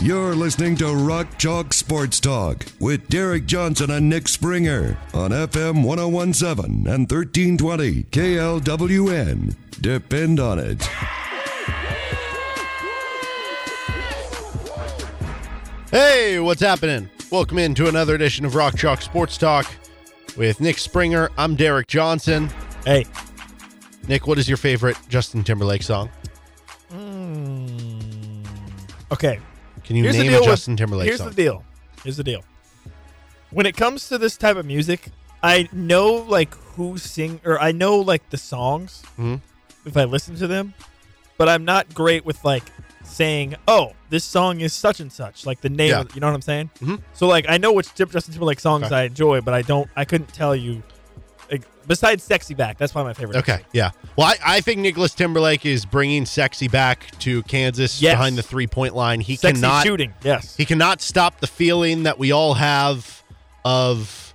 You're listening to Rock Chalk Sports Talk with Derek Johnson and Nick Springer on FM 1017 and 1320 KLWN. Depend on it. Hey, what's happening? Welcome into another edition of Rock Chalk Sports Talk with Nick Springer. I'm Derek Johnson. Hey, Nick, what is your favorite Justin Timberlake song? okay. Can you Here's name a with- Justin Timberlake Here's song? the deal. Here's the deal. When it comes to this type of music, I know like who sing or I know like the songs Mhm. if I listen to them, but I'm not great with like saying, "Oh, this song is such and such," like the name. Yeah. Of, you know what I'm saying? Mhm. So like I know which Justin Timberlake songs Okay. I enjoy, but I don't. I couldn't tell you. Besides "Sexy Back," that's probably my favorite. Okay, yeah. Well, I, I think Nicholas Timberlake is bringing sexy back to Kansas Yes. behind the three point line. He Sexy cannot shooting. Yes. he cannot stop the feeling that we all have of,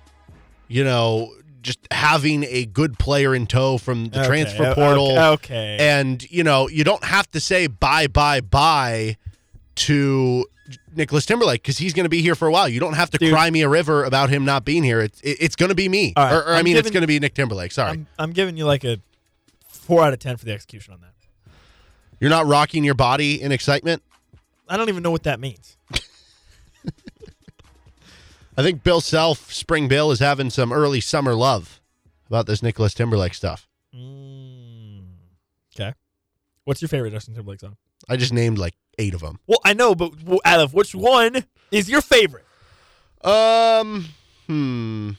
you know, just having a good player in tow from the Okay, transfer o- portal. okay, okay. And, you know, you don't have to say bye, bye, bye to Nicholas Timberlake because he's going to be here for a while. You don't have to Dude. cry me a river about him not being here. It's, it, it's going to be me. Right, or, or I mean, it's going to be Nick Timberlake. Sorry. I'm, I'm giving you like a four out of ten for the execution on that. You're not rocking your body in excitement. I don't even know what that means. I think Bill Self, Spring Bill, is having some early summer love about this Nicholas Timberlake stuff. Mm, okay. What's your favorite Justin Timberlake song? I just named like eight of them. Well, I know, but out of which one is your favorite? Um, hmm.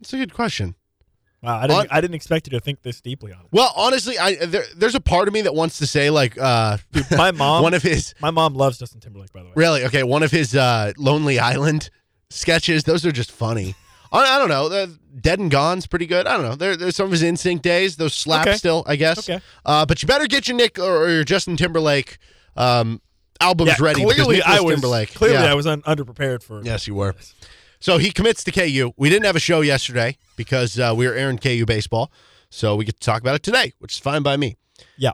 That's a good question. Wow, I didn't. On- I didn't expect you to think this deeply on it. Well, honestly, I there, there's a part of me that wants to say like uh Dude, my mom. one of his my mom loves Justin Timberlake. By the way. really okay one of his uh Lonely Island sketches. Those are just funny. I, I don't know. The Dead and Gone's pretty good. I don't know. There, there's some of his NSYNC days. Those slap Okay. still, I guess. Okay. Uh, but you better get your Nick or, or your Justin Timberlake um albums Yeah, ready because clearly I was Timberlake. clearly yeah. I was un- underprepared for. Yes, you were. So he commits to KU. We didn't have a show yesterday because uh, we were airing KU baseball. So we get to talk about it today, which is fine by me. Yeah.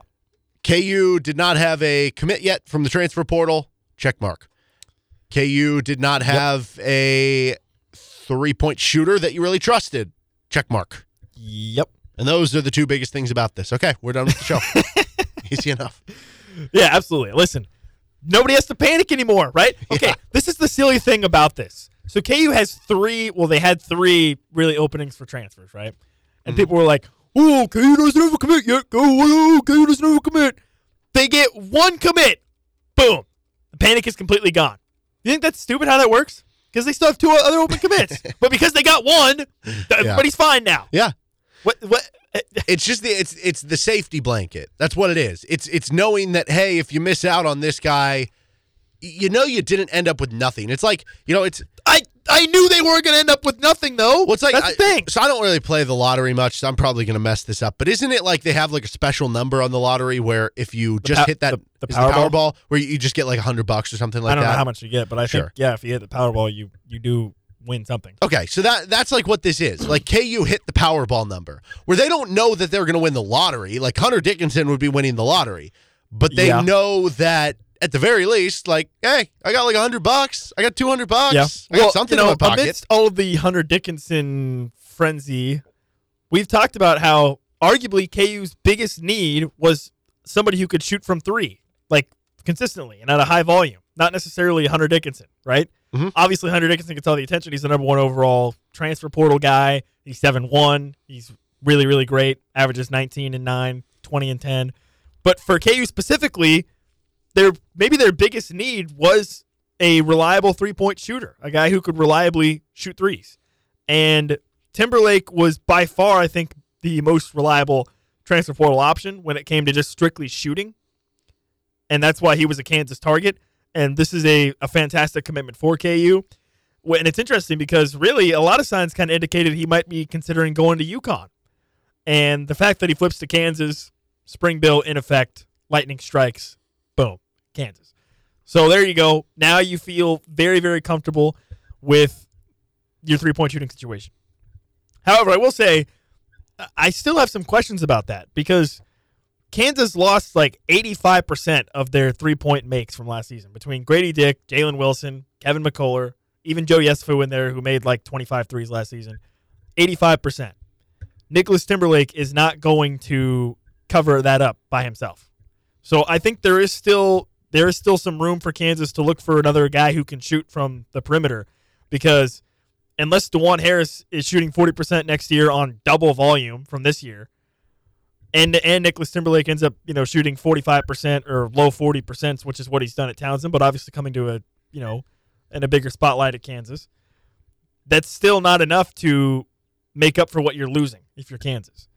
KU did not have a commit yet from the transfer portal. Check mark. KU did not have a three point shooter that you really trusted. Check mark. Yep. And those are the two biggest things about this. Okay, we're done with the show. Easy enough. Yeah, absolutely. Listen, nobody has to panic anymore, right? Okay, Yeah. this is the silly thing about this. So KU has three. Well, they had three really openings for transfers, right? And Mm-hmm. people were like, "Oh, KU doesn't have a commit yet. Go, oh, KU doesn't have a commit." They get one commit. Boom. The panic is completely gone. You think that's stupid how that works? Because they still have two other open commits, but because they got one, everybody's fine now. Yeah. What? What? Uh, it's just the it's it's the safety blanket. That's what it is. It's it's knowing that hey, if you miss out on this guy, you know you didn't end up with nothing. It's like you know it's I I knew they weren't going to end up with nothing though. well, it's like that's I- the thing. So I don't really play the lottery much. So I'm probably going to mess this up. But isn't it like they have like a special number on the lottery where if you just pow- hit that the- the is Powerball? Powerball where you, you just get like a hundred bucks or something like that? I don't that? know how much you get, but I Sure. think yeah, if you hit the Powerball, you you do win something. Okay, so that that's like what this is. Like KU hit the Powerball number, where they don't know that they're going to win the lottery. Like Hunter Dickinson would be winning the lottery, but they Yeah. know that at the very least, like, hey, I got like a hundred bucks, I got two hundred bucks, Yeah, I got something you know, in my pocket. amidst all of the Hunter Dickinson frenzy, we've talked about how arguably KU's biggest need was somebody who could shoot from three, like consistently and at a high volume. Not necessarily Hunter Dickinson, right? Mhm. Obviously, Hunter Dickinson gets all the attention. He's the number one overall transfer portal guy. He's 7 1. He's really, really great. Averages 19 and 9, 20 and 10. But for KU specifically, their maybe their biggest need was a reliable three point shooter, a guy who could reliably shoot threes. And Timberlake was by far, I think, the most reliable transfer portal option when it came to just strictly shooting. And that's why he was a Kansas target. and this is a, a fantastic commitment for KU. And it's interesting because really a lot of signs kind of indicated he might be considering going to UConn. And the fact that he flips to Kansas, spring bill in effect, lightning strikes, boom, Kansas. So there you go. Now you feel very, very comfortable with your three point shooting situation. However, I will say I- still have some questions about that because Kansas lost like 85% of their three point makes from last season between Grady Dick, Jalen Wilson, Kevin McCullar, even Joe Yesufu in there who made like 25 threes last season. 85%. Nicholas Timberlake is not going to cover that up by himself. So I think there is still there is still some room for Kansas to look for another guy who can shoot from the perimeter because unless Dajuan Harris is shooting 40% next year on double volume from this year, and and Nicholas Timberlake ends up, you know, shooting 45% or low 40%, which is what he's done at Towson, but obviously coming to a, you know, in a bigger spotlight at Kansas. That's still not enough to make up for what you're losing if you're Kansas.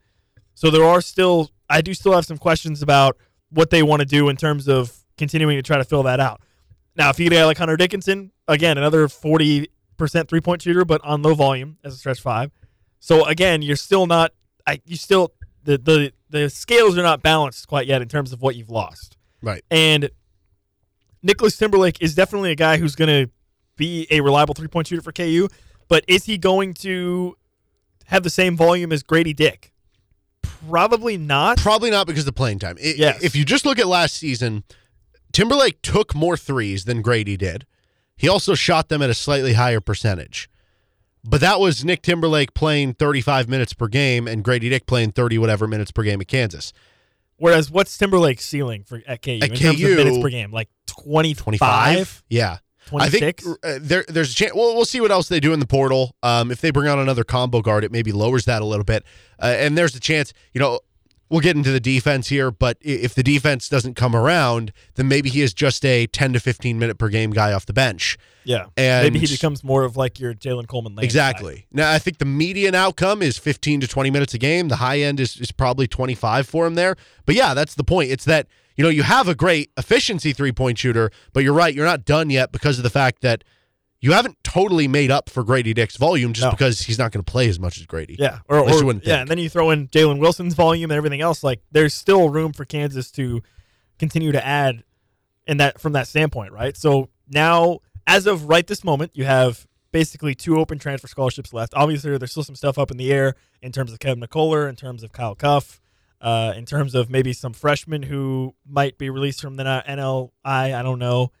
So there are still I do still have some questions about what they want to do in terms of continuing to try to fill that out. Now, if you get a guy like Hunter Dickinson, again, another 40% three point shooter, but on low volume as a stretch five. So again, you're still not, I, you still, the, the, the scales are not balanced quite yet in terms of what you've lost. Right. And Nicholas Timberlake is definitely a guy who's going to be a reliable three point shooter for KU, but is he going to have the same volume as Grady Dick? Probably not. Probably not because of the playing time. I- Yes. If you just look at last season, Timberlake took more threes than Grady did. He also shot them at a slightly higher percentage. But that was Nick Timberlake playing 35 minutes per game and Grady Dick playing 30 whatever minutes per game at Kansas. Whereas what's Timberlake's ceiling for at KU At in terms of minutes per game? Like 20, 25? Yeah. I think 26? uh, there, there's a chance. Well, we'll see what else they do in the portal. Um, if they bring on another combo guard, it maybe lowers that a little bit. Uh, and there's a chance, you know, we'll get into the defense here, but if the defense doesn't come around, then maybe he is just a 10 to 15 minute per game guy off the bench. yeah. and- Maybe he becomes more of like your Jalen Coleman. Lane Exactly. Now, I think the median outcome is 15 to 20 minutes a game. The high end is, is probably 25 for him there. But yeah, that's the point. It's that, you know, you have a great efficiency three point shooter, but you're right, you're not done yet because of the fact that you haven't totally made up for Grady Dick's volume just No. because he's not going to play as much as Grady. Yeah, or, or- yeah, think. and then you throw in Jalen Wilson's volume and everything else. Like, there's still room for Kansas to continue to add in that from that standpoint, right? So now, as of right this moment, you have basically two open transfer scholarships left. Obviously, there's still some stuff up in the air in terms of Kevin McCullar, in terms of Kyle Cuffe, uh, in terms of maybe some freshmen who might be released from the NLI. I don't know,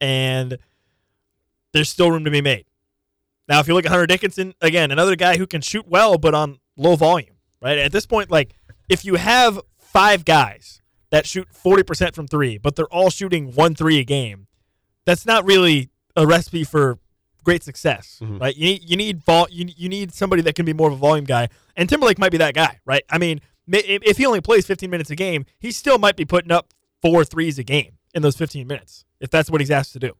and there's still room to be made. Now, if you look at Hunter Dickinson, again, another guy who can shoot well, but on low volume, right? At this point, like, if you have five guys that shoot 40% from three, but they're all shooting one three a game, that's not really a recipe for great success, Mhm. right? You need, you need vol- you, you need somebody that can be more of a volume guy, and Timberlake might be that guy, right? I mean, if he only plays 15 minutes a game, he still might be putting up four threes a game in those 15 minutes if that's what he's asked to do.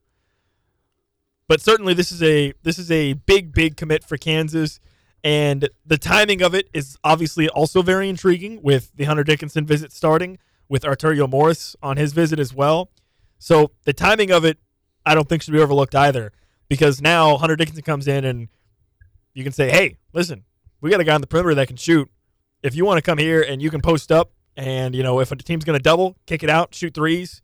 But certainly, this is a this is a big big commit for Kansas, and the timing of it is obviously also very intriguing with the Hunter Dickinson visit starting with Arterio Morris on his visit as well. So the timing of it, I don't think should be overlooked either, because now Hunter Dickinson comes in and you can say, hey, listen, we got a guy on the perimeter that can shoot. If you want to come here and you can post up, and you know if a team's going to double, kick it out, shoot threes,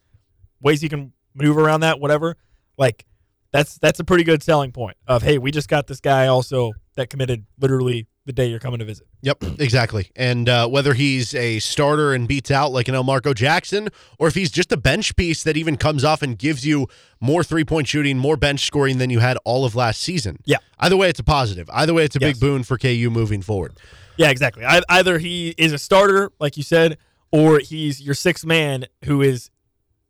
ways you can maneuver around that, whatever. Like that's that's a pretty good selling point of hey, we just got this guy also that committed literally the day you're coming to visit. Yep, exactly. And uh, whether he's a starter and beats out like an Elmarko Jackson, or if he's just a bench piece that even comes off and gives you more three point shooting, more bench scoring than you had all of last season. Yeah. Either way, it's a positive. Either way, it's a Yes. big boon for KU moving forward. Yeah, exactly. I, either he is a starter, like you said, or he's your sixth man who is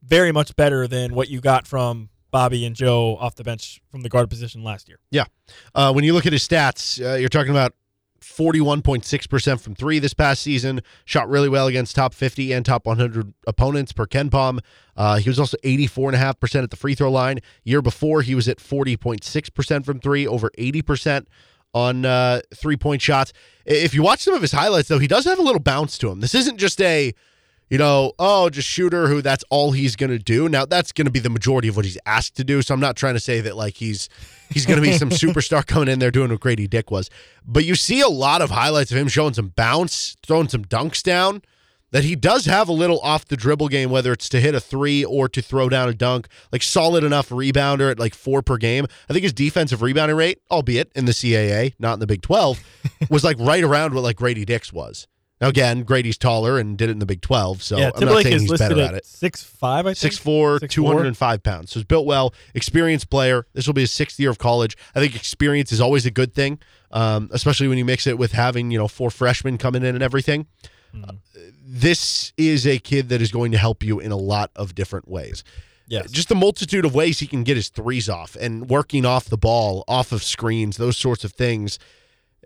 very much better than what you got from Bobby and Joe off the bench from the guard position last year. Yeah. Uh, when you look at his stats, uh, you're talking about 41.6% from three this past season. Shot really well against top 50 and top 100 opponents per KenPom. Uh, he was also 84.5% at the free throw line. Year before, he was at 40.6% from three, over 80% on uh, three point shots. If you watch some of his highlights, though, he does have a little bounce to him. This isn't just a you know, oh, just shooter who that's all he's going to do. Now that's going to be the majority of what he's asked to do. So I'm not trying to say that like he's he's going to be some superstar coming in there doing what Grady Dick was. But you see a lot of highlights of him showing some bounce, throwing some dunks down. That he does have a little off the dribble game, whether it's to hit a three or to throw down a dunk, like solid enough rebounder at like four per game. I think his defensive rebounding rate, albeit in the CAA, not in the Big 12, was like right around what like Grady Dick's was. Now again, Grady's taller and did it in the Big 12, so yeah, I'm not saying he's better at at it. six five. I think Six four, 6'4". 205 pounds. So he's built well, experienced player. This will be his sixth year of college. I think experience is always a good thing, um, especially when you mix it with having you know four freshmen coming in and everything. Uh, this is a kid that is going to help you in a lot of different ways. Yes. Just the multitude of ways he can get his threes off and working off the ball, off of screens, those sorts of things.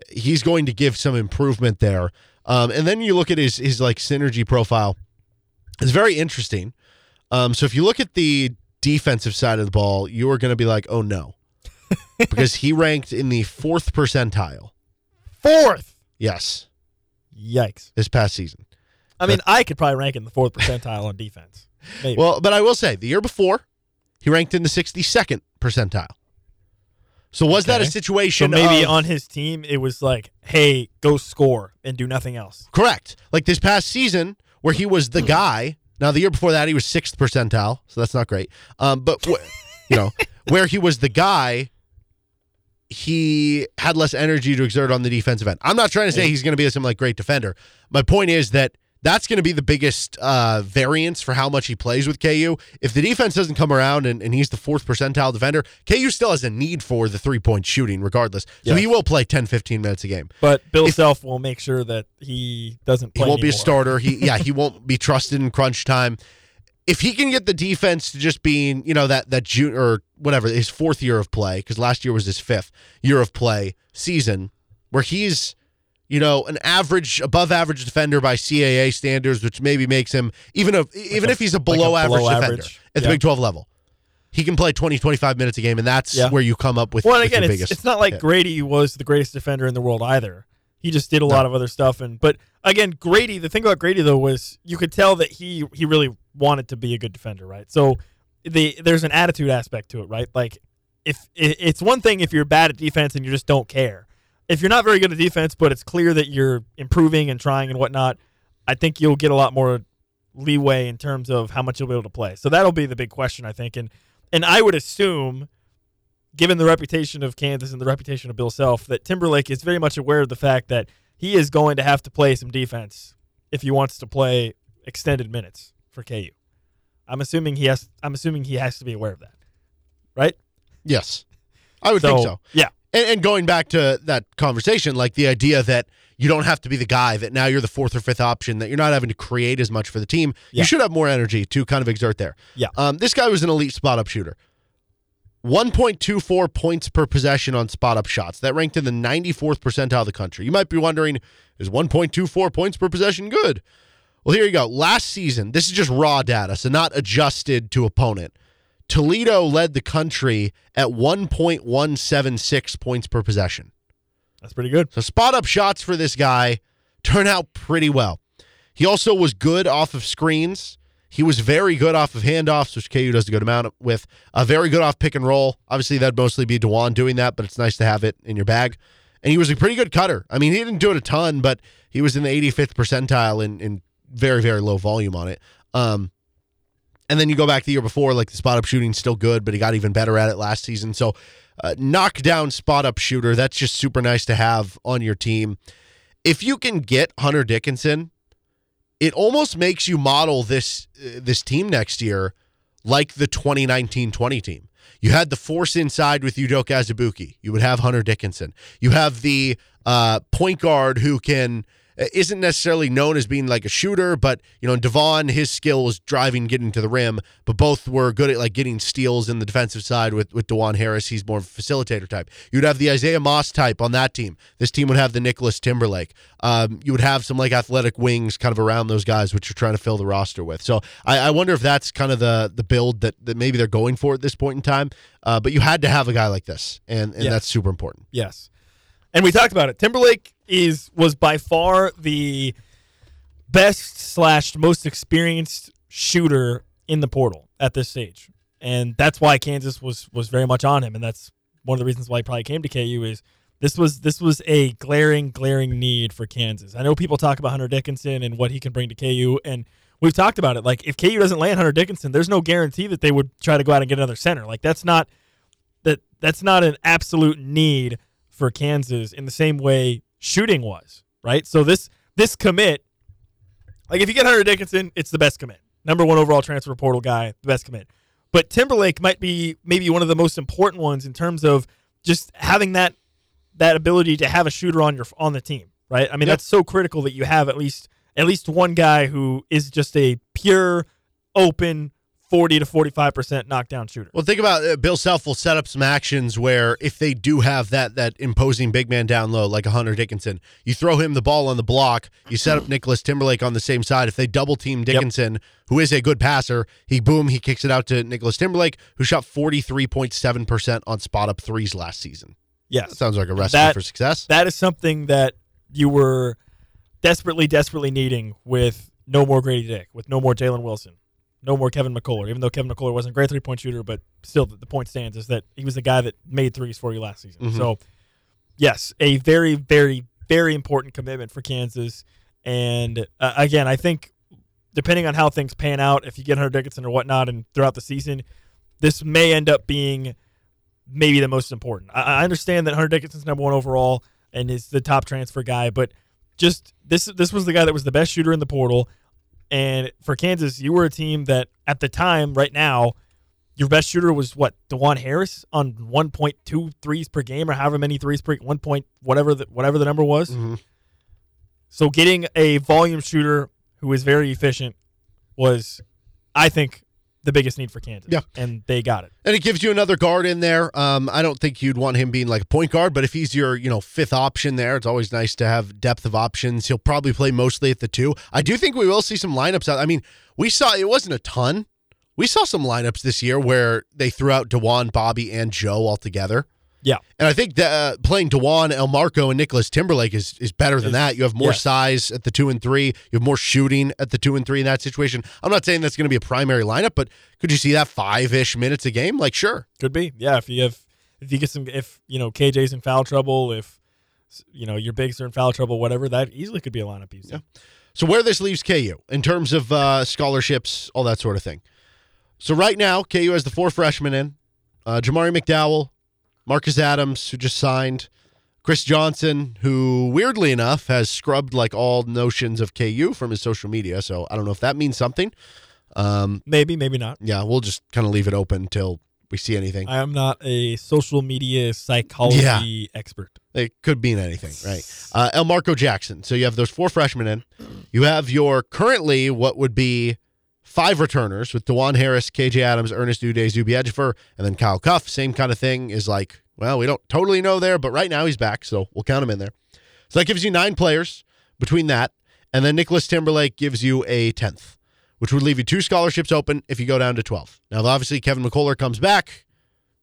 He's going to give some improvement there. Um, and then you look at his his like synergy profile. It's very interesting. Um, so if you look at the defensive side of the ball, you are going to be like, oh no, because he ranked in the fourth percentile. fourth. Yes, Yikes! this past season. I mean, I could probably rank in the fourth percentile on defense. Maybe. Well, but I will say the year before, he ranked in the 62nd percentile. So was that a Okay. so situation? maybe of- on his team, it was like, "Hey, go score and do nothing else." correct? Like this past season, where he was the guy. Now the year before that, he was sixth percentile, so that's not great. Um, but wh- you know, where he was the guy, he had less energy to exert on the defensive end. I'm not trying to say he's going to be some like great defender. My point is that that's going to be the biggest uh, variance for how much he plays with KU. If the defense doesn't come around and, and he's the fourth percentile defender, KU still has a need for the three point shooting regardless. So he will play 10, 15 minutes a game. But Bill If- Self will make sure that he doesn't He won't be a starter. He yeah, he won't be trusted in crunch time. If he can get the defense to just being, you know, that that June or whatever his fourth year of play, because last year was his fifth year of play season, where he's, you know, an average, above average defender by CAA standards, which maybe makes him even if even if he's a like a below average below defender average. at the Big Twelve level, he can play 20, 25 minutes a game, and that's Yeah. where you come up with, Well, with again, it's, biggest. it's not like hit. Grady was the greatest defender in the world either. He just did a lot of other stuff, and but again, Grady. The thing about Grady though was you could tell that he he really wanted to be a good defender, right? So the there's an attitude aspect to it, right? Like if it's one thing if you're bad at defense and you just don't care. If you're not very good at defense, but it's clear that you're improving and trying and whatnot, I think you'll get a lot more leeway in terms of how much you'll be able to play. So that'll be the big question, I think. And and I would assume given the reputation of Kansas and the reputation of Bill Self, that Timberlake is very much aware of the fact that he is going to have to play some defense if he wants to play extended minutes for KU. I'm assuming he has. I'm assuming he has to be aware of that, right? yes, I would think so. Yeah, And, and going back to that conversation, like the idea that you don't have to be the guy that now you're the fourth or fifth option, that you're not having to create as much for the team. Yeah. You should have more energy to kind of exert there. Yeah. Um, this guy was an elite spot up shooter. 1.24 points per possession on spot up shots. That ranked in the 94th percentile of the country. You might be wondering, is 1.24 points per possession good? Well, here you go. Last season, this is just raw data, so not adjusted to opponent. Toledo led the country at 1.176 points per possession. that's pretty good. So spot up shots for this guy turn out pretty well. He also was good off of screens. He was very good off of handoffs, which KU does a good amount with. Uh, very good off pick and roll. Obviously, that'd mostly be Dajuan doing that, but it's nice to have it in your bag. And he was a pretty good cutter. I mean, he didn't do it a ton, but he was in the 85th percentile in, in very, very low volume on it. Um, and then you go back the year before, like the spot up shooting still good, but he got even better at it last season. So, uh, knockdown spot up shooter, that's just super nice to have on your team. If you can get Hunter Dickinson, it almost makes you model this uh, this team next year like the 2019-20 team. You had the force inside with Udoka Azubuike. You would have Hunter Dickinson. You have the uh, point guard who can isn't necessarily known as being like a shooter, but you know Devon, his skill was driving, getting to the rim. But both were good at like getting steals in the defensive side with with Dajuan Harris. He's more of a facilitator type. You'd have the Isaiah Moss type on that team. This team would have the Nicholas Timberlake. Um, you would have some like athletic wings kind of around those guys, which you're trying to fill the roster with. So I, I wonder if that's kind of the the build that that maybe they're going for at this point in time. Uh, but you had to have a guy like this, and and Yeah. that's super important. Yes. And we talked about it. Timberlake is was by far the best slash most experienced shooter in the portal at this stage, and that's why Kansas was was very much on him, and that's one of the reasons why he probably came to KU is this was this was a glaring glaring need for Kansas. I know people talk about Hunter Dickinson and what he can bring to KU, and we've talked about it. Like if KU doesn't land Hunter Dickinson, there's no guarantee that they would try to go out and get another center. Like that's not that that's not an absolute need for Kansas in the same way shooting was, right? So this this commit, like if you get Hunter Dickinson, it's the best commit. Number one overall transfer portal guy, the best commit. But Timberlake might be maybe one of the most important ones in terms of just having that that ability to have a shooter on your on the team, right? I mean, Yep. that's so critical that you have at least at least one guy who is just a pure, open, forty to forty five percent knockdown shooter. Well, think about uh, Bill Self will set up some actions where if they do have that that imposing big man down low, like a Hunter Dickinson, you throw him the ball on the block. You set up Nicholas Timberlake on the same side. If they double team Dickinson, who is a good passer, he boom, he kicks it out to Nicholas Timberlake, who shot forty three point seven percent on spot up threes last season. Yeah. Sounds like a recipe That- for success. that is something that you were desperately, desperately needing with no more Grady Dick, with no more Jalen Wilson, no more Kevin McCullar. Even though Kevin McCullar wasn't a great three point shooter, but still, the, the point stands is that he was the guy that made threes for you last season. Mhm. So, yes, a very, very, very important commitment for Kansas. And uh, again, I think depending on how things pan out, if you get Hunter Dickinson or whatnot, and throughout the season, this may end up being maybe the most important. I, I understand that Hunter Dickinson's number one overall and is the top transfer guy, but just this this was the guy that was the best shooter in the portal. And for Kansas, you were a team that at the time, right now, your best shooter was what Dajuan Harris on 1.2 threes per game, or however many threes per one point whatever the whatever the number was. Mhm. So getting a volume shooter who is very efficient was, I think, the biggest need for Kansas. Yeah. and they got it. And it gives you another guard in there. Um, I don't think you'd want him being like a point guard, but if he's your, you know, fifth option there, it's always nice to have depth of options. He'll probably play mostly at the two. I do think we will see some lineups out. I mean, we saw it wasn't a ton. We saw some lineups this year where they threw out Dajuan, Bobby, and Joe all together. Yeah. And I think that uh, playing Dajuan, El Marco, and Nicholas Timberlake is is better than that. You have more yes. size at the two and three. You have more shooting at the two and three in that situation. I'm not saying that's going to be a primary lineup, but could you see that five ish minutes a game? Like, sure. Could be, yeah. If you have, if you get some, if you know KJ's in foul trouble, if you know your bigs are in foul trouble, whatever, that easily could be a lineup see. Yeah. So where this leaves KU in terms of uh, scholarships, all that sort of thing. So right now, KU has the four freshmen in: uh, Jamari McDowell, Marcus Adams, who just signed, Chris Johnson, who weirdly enough has scrubbed like all notions of KU from his social media. So I don't know if that means something. Um, Maybe, maybe not. yeah, we'll just kind of leave it open until we see anything. I am not a social media psychology expert. It could mean anything, right? Uh, Elmarko Jackson. So you have those four freshmen in. You have your currently what would be five returners with Dajuan Harris, KJ Adams, Ernest Udeh, Zuby Ejiofor, and then Kyle Cuffe. Same kind of thing is like, well, we don't totally know there, but right now he's back, so we'll count him in there. So that gives you nine players between that. And then Nicholas Timberlake gives you a 10th, which would leave you two scholarships open if you go down to 12. Now, obviously, Kevin McCullar comes back,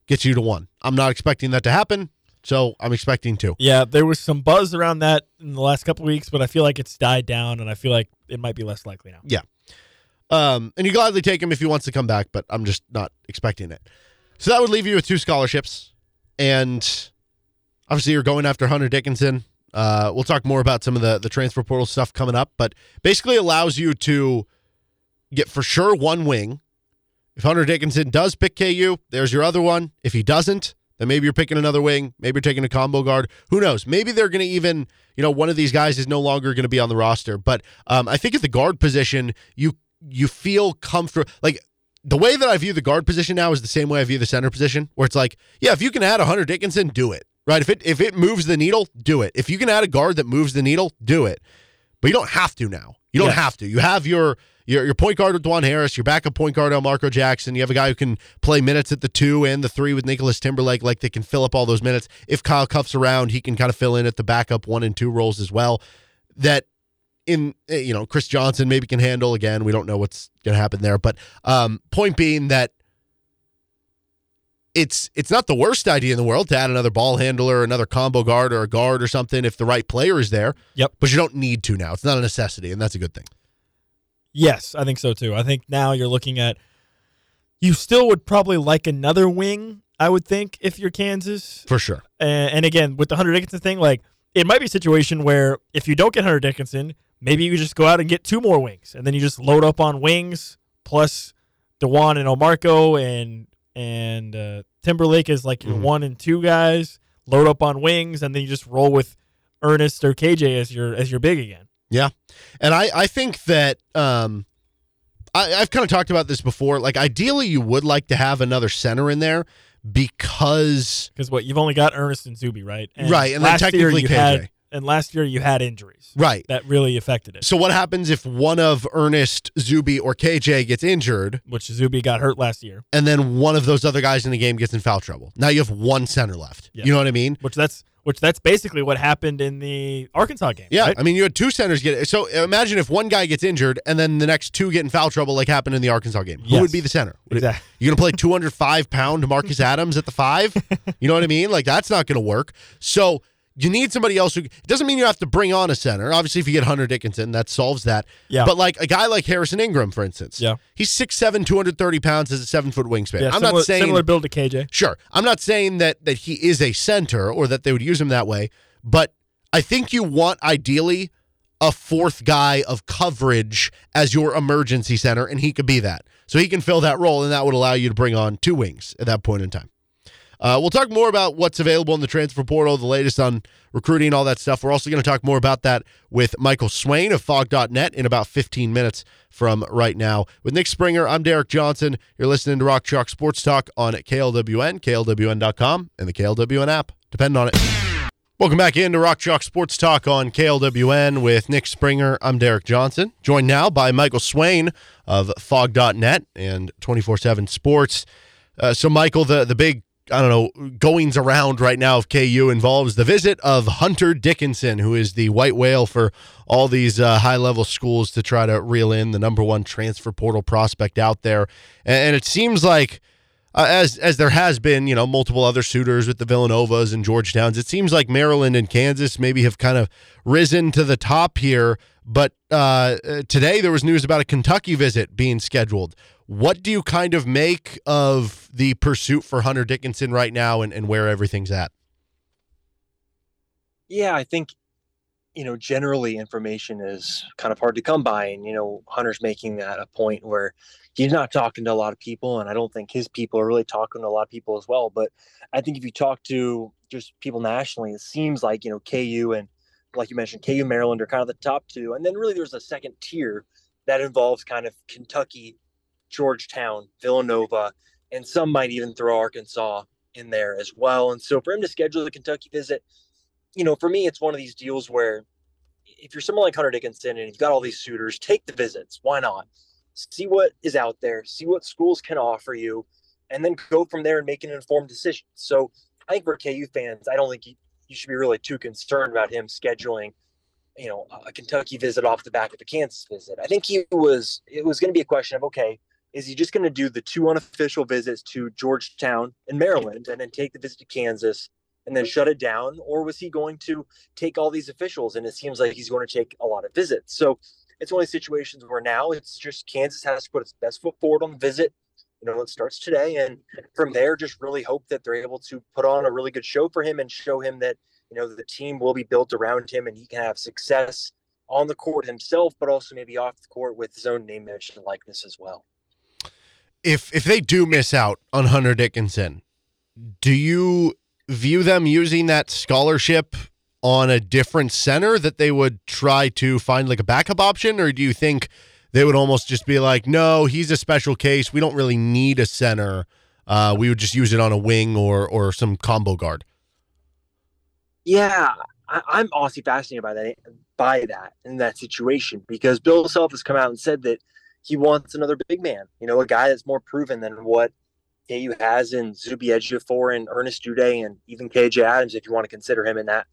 gets you to one. I'm not expecting that to happen, so I'm expecting two. Yeah, there was some buzz around that in the last couple weeks, but I feel like it's died down, and I feel like it might be less likely now. Yeah, um, and you gladly take him if he wants to come back, but I'm just not expecting it. So that would leave you with two scholarships, and obviously you're going after Hunter Dickinson. Uh, we'll talk more about some of the the transfer portal stuff coming up, but basically allows you to get for sure one wing. If Hunter Dickinson does pick KU, there's your other one. If he doesn't, then maybe you're picking another wing. Maybe you're taking a combo guard. Who knows? Maybe they're going to even, you know, one of these guys is no longer going to be on the roster. But um, I think at the guard position, you you feel comfortable. Like the way that I view the guard position now is the same way I view the center position, where it's like, yeah, if you can add a Hunter Dickinson, do it. Right? If it if it moves the needle, do it. If you can add a guard that moves the needle, do it. But you don't have to now. You don't Yes. have to. You have your your your point guard with Dajuan Harris, your backup point guard Elmarko Jackson. You have a guy who can play minutes at the two and the three with Nicholas Timberlake, like they can fill up all those minutes. If Kyle Cuffe's around, he can kind of fill in at the backup one and two roles as well. That in eh, you know Chris Johnson maybe can handle again. We don't know what's going to happen there, but um, point being that it's it's not the worst idea in the world to add another ball handler, another combo guard, or a guard or something if the right player is there. Yep. But you don't need to now. It's not a necessity, and that's a good thing. Yes, I think so too. I think now you're looking at you still would probably like another wing, I would think, if you're Kansas. For sure. And, and again, with the Hunter Dickinson thing, like it might be a situation where if you don't get Hunter Dickinson, maybe you just go out and get two more wings, and then you just load up on wings plus Dajuan and Elmarko and and uh, Timberlake is like your Mhm. one and two guys. Load up on wings, and then you just roll with Ernest or KJ as your as your big again. Yeah, and I, I think that um, I, I've kind of talked about this before. Like, ideally, you would like to have another center in there because, Because what you've only got Ernest and Zuby, right? right, and then last year technically you KJ. had, and last year you had injuries right. that really affected it. So, what happens if one of Ernest, Zuby, or KJ gets injured, Which Zuby got hurt last year. and then one of those other guys in the game gets in foul trouble? Now you have one center left. Yeah. You know what I mean? Which that's which that's basically what happened in the Arkansas game. Yeah, right? I mean, you had two centers get it. so imagine if one guy gets injured and then the next two get in foul trouble, like happened in the Arkansas game. Who Yes. would be the center? Would it- Exactly. you gonna play 205 pound Marcus Adams at the five? You know what I mean? Like that's not gonna work. So you need somebody else who. It doesn't mean you have to bring on a center. Obviously, if you get Hunter Dickinson, that solves that. Yeah. But like a guy like Harrison Ingram, for instance. Yeah. He's 6'7", 230 pounds, has a seven foot wingspan. Yeah, I'm similar, not saying similar build to KJ. Sure. I'm not saying that that he is a center or that they would use him that way, but I think you want ideally a fourth guy of coverage as your emergency center, and he could be that. So he can fill that role, and that would allow you to bring on two wings at that point in time. Uh, we'll talk more about what's available in the transfer portal, the latest on recruiting, all that stuff. We're also going to talk more about that with Michael Swain of Phog.net in about 15 minutes from right now. With Nick Springer, I'm Derek Johnson. You're listening to Rock Chalk Sports Talk on KLWN, KLWN.com, and the KLWN app. Depend on it. Welcome back into Rock Chalk Sports Talk on KLWN with Nick Springer. I'm Derek Johnson, joined now by Michael Swain of Phog.net and 24 7 Sports. Uh, so, Michael, the, the big, I don't know, goings around right now of KU involves the visit of Hunter Dickinson, who is the white whale for all these uh, high level schools to try to reel in the number one transfer portal prospect out there. And, and it seems like uh, as as there has been, you know, multiple other suitors with the Villanovas and Georgetowns. It seems like Maryland and Kansas maybe have kind of risen to the top here. But uh, today there was news about a Kentucky visit being scheduled. What do you kind of make of the pursuit for Hunter Dickinson right now and, and where everything's at? Yeah, I think you know generally information is kind of hard to come by, and you know Hunter's making that a point where he's not talking to a lot of people, and I don't think his people are really talking to a lot of people as well. But I think if you talk to just people nationally, it seems like you know KU and like you mentioned, KU Maryland are kind of the top two, and then really there's a second tier that involves kind of Kentucky, Georgetown, Villanova, and some might even throw Arkansas in there as well. And so for him to schedule the Kentucky visit, you know, for me, it's one of these deals where if you're someone like Hunter Dickinson and you've got all these suitors, take the visits. Why not? See what is out there, see what schools can offer you, and then go from there and make an informed decision. So I think for KU fans, I don't think you, you should be really too concerned about him scheduling, you know, a Kentucky visit off the back of a Kansas visit. I think he was, it was going to be a question of, okay, is he just going to do the two unofficial visits to Georgetown and Maryland and then take the visit to Kansas and then shut it down? Or was he going to take all these officials? And it seems like he's going to take a lot of visits. So it's one of these situations where now it's just Kansas has to put its best foot forward on the visit. You know, it starts today. And from there, just really hope that they're able to put on a really good show for him and show him that, you know, the team will be built around him and he can have success on the court himself, but also maybe off the court with his own name, image, and likeness as well. If if they do miss out on Hunter Dickinson, do you view them using that scholarship on a different center that they would try to find like a backup option, or do you think they would almost just be like, no, he's a special case. We don't really need a center. Uh, we would just use it on a wing or or some combo guard. Yeah, I, I'm honestly fascinated by that by that in that situation because Bill Self has come out and said that he wants another big man, you know, a guy that's more proven than what KU has in Zuby Ejiofor and Ernest Udeh and even KJ Adams, if you want to consider him in that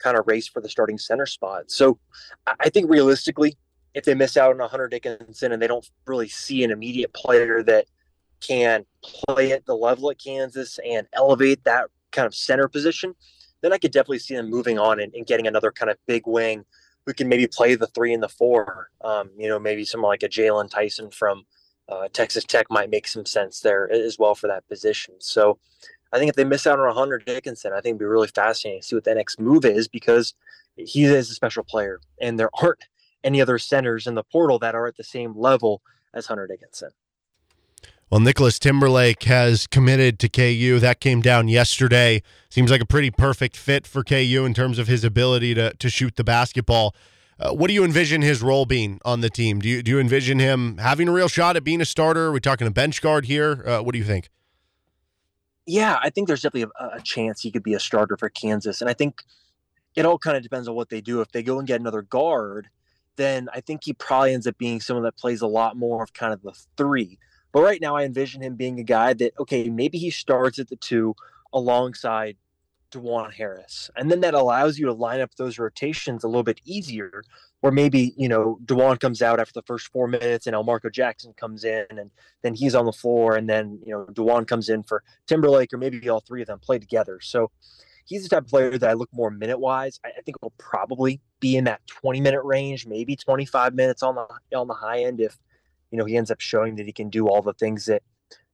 kind of race for the starting center spot. So I I think realistically, if they miss out on a Hunter Dickinson and they don't really see an immediate player that can play at the level at Kansas and elevate that kind of center position, then I could definitely see them moving on and, and getting another kind of big wing who can maybe play the three and the four. Um, you know, maybe someone like a Jaylon Tyson from uh, Texas Tech might make some sense there as well for that position. So I think if they miss out on Hunter Dickinson, I think it'd be really fascinating to see what the next move is because he is a special player, and there aren't any other centers in the portal that are at the same level as Hunter Dickinson. Well, Nicholas Timberlake has committed to KU. That came down yesterday. Seems like a pretty perfect fit for KU in terms of his ability to to shoot the basketball. Uh, what do you envision his role being on the team? Do you do you envision him having a real shot at being a starter? Are we talking a bench guard here? Uh, what do you think? Yeah, I think there's definitely a, a chance he could be a starter for Kansas, and I think it all kind of depends on what they do. If they go and get another guard, then I think he probably ends up being someone that plays a lot more of kind of the three but right now, I envision him being a guy that, okay, maybe he starts at the two alongside Dajuan Harris. And then that allows you to line up those rotations a little bit easier, where maybe, you know, Dajuan comes out after the first four minutes and Elmarko Jackson comes in and then he's on the floor. And then, you know, Dajuan comes in for Timberlake or maybe all three of them play together. So he's the type of player that I look more minute wise. I, I think will probably be in that 20 minute range, maybe 25 minutes on the on the high end if you know, he ends up showing that he can do all the things that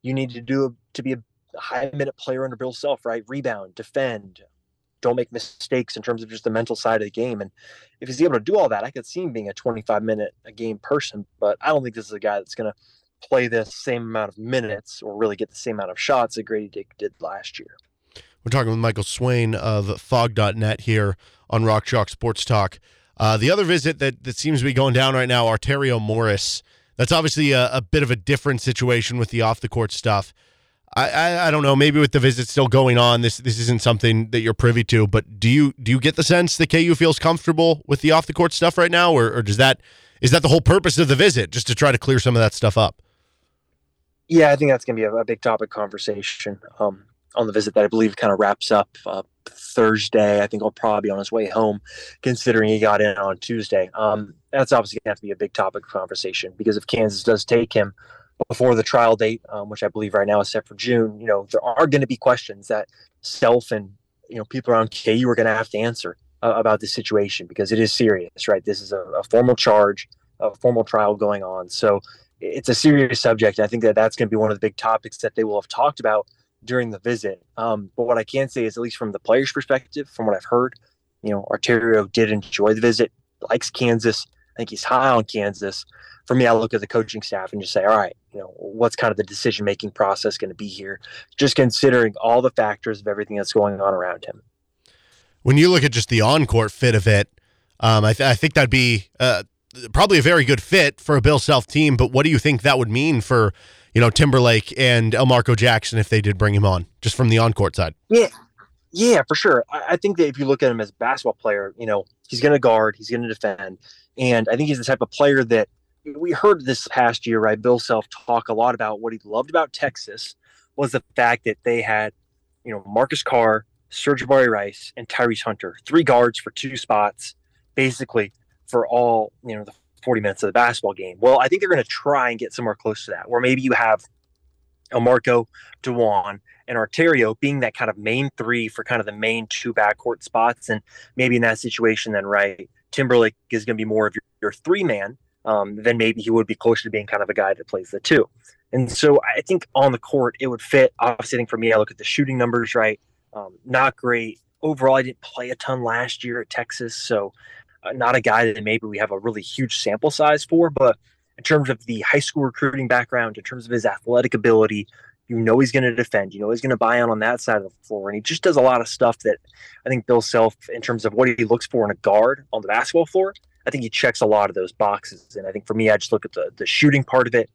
you need to do to be a high minute player under Bill Self, right? Rebound, defend, don't make mistakes in terms of just the mental side of the game. And if he's able to do all that, I could see him being a 25 minute a game person, but I don't think this is a guy that's going to play the same amount of minutes or really get the same amount of shots that Grady Dick did last year. We're talking with Michael Swain of Phog.net here on Rock Chalk Sports Talk. Uh, the other visit that, that seems to be going down right now, Arterio Morris that's obviously a, a bit of a different situation with the off the court stuff. I, I, I don't know. Maybe with the visit still going on, this this isn't something that you're privy to. But do you do you get the sense that KU feels comfortable with the off the court stuff right now, or, or does that is that the whole purpose of the visit, just to try to clear some of that stuff up? Yeah, I think that's going to be a, a, big topic conversation um, on the visit that I believe kind of wraps up uh, Thursday. I think he'll probably be on his way home, considering he got in on Tuesday. Um, that's obviously going to have to be a big topic of conversation because if Kansas does take him before the trial date, um, which I believe right now is set for June, you know, there are going to be questions that self and you know people around KU are going to have to answer uh, about this situation because it is serious, right? This is a, a formal charge, a formal trial going on, so it's a serious subject. I think that that's going to be one of the big topics that they will have talked about during the visit. Um, but what I can say is, at least from the players' perspective, from what I've heard, you know, Arterio did enjoy the visit, likes Kansas. I think he's high on Kansas. For me, I look at the coaching staff and just say, all right, you know, what's kind of the decision making process going to be here? Just considering all the factors of everything that's going on around him. When you look at just the on court fit of it, um, I, th- I, think that'd be uh, probably a very good fit for a Bill Self team. But what do you think that would mean for you know Timberlake and Elmarko Jackson if they did bring him on, just from the on court side? Yeah, yeah, for sure. I, think that if you look at him as a basketball player, you know, he's going to guard, he's going to defend, and I think he's the type of player that we heard this past year, right? Bill Self talk a lot about what he loved about Texas was the fact that they had, you know, Marcus Carr, Sir'Jabari Rice, and Tyrese Hunter, three guards for two spots, basically for all, you know, the 40 minutes of the basketball game. Well, I think they're going to try and get somewhere close to that, where maybe you have a Elmarko, Dajuan, and Arterio being that kind of main three for kind of the main two backcourt spots. And maybe in that situation, then, right, Timberlake is going to be more of your, your three man, um, then maybe he would be closer to being kind of a guy that plays the two. And so I think on the court, it would fit. Obviously, I think for me, I look at the shooting numbers, right? Um, not great. Overall, I didn't play a ton last year at Texas. So Uh, not a guy that maybe we have a really huge sample size for, but in terms of the high school recruiting background, in terms of his athletic ability, you know he's going to defend. You know he's going to buy in on that side of the floor, and he just does a lot of stuff that I think Bill Self, in terms of what he looks for in a guard on the basketball floor, I think he checks a lot of those boxes. And I think for me, I just look at the the shooting part of it.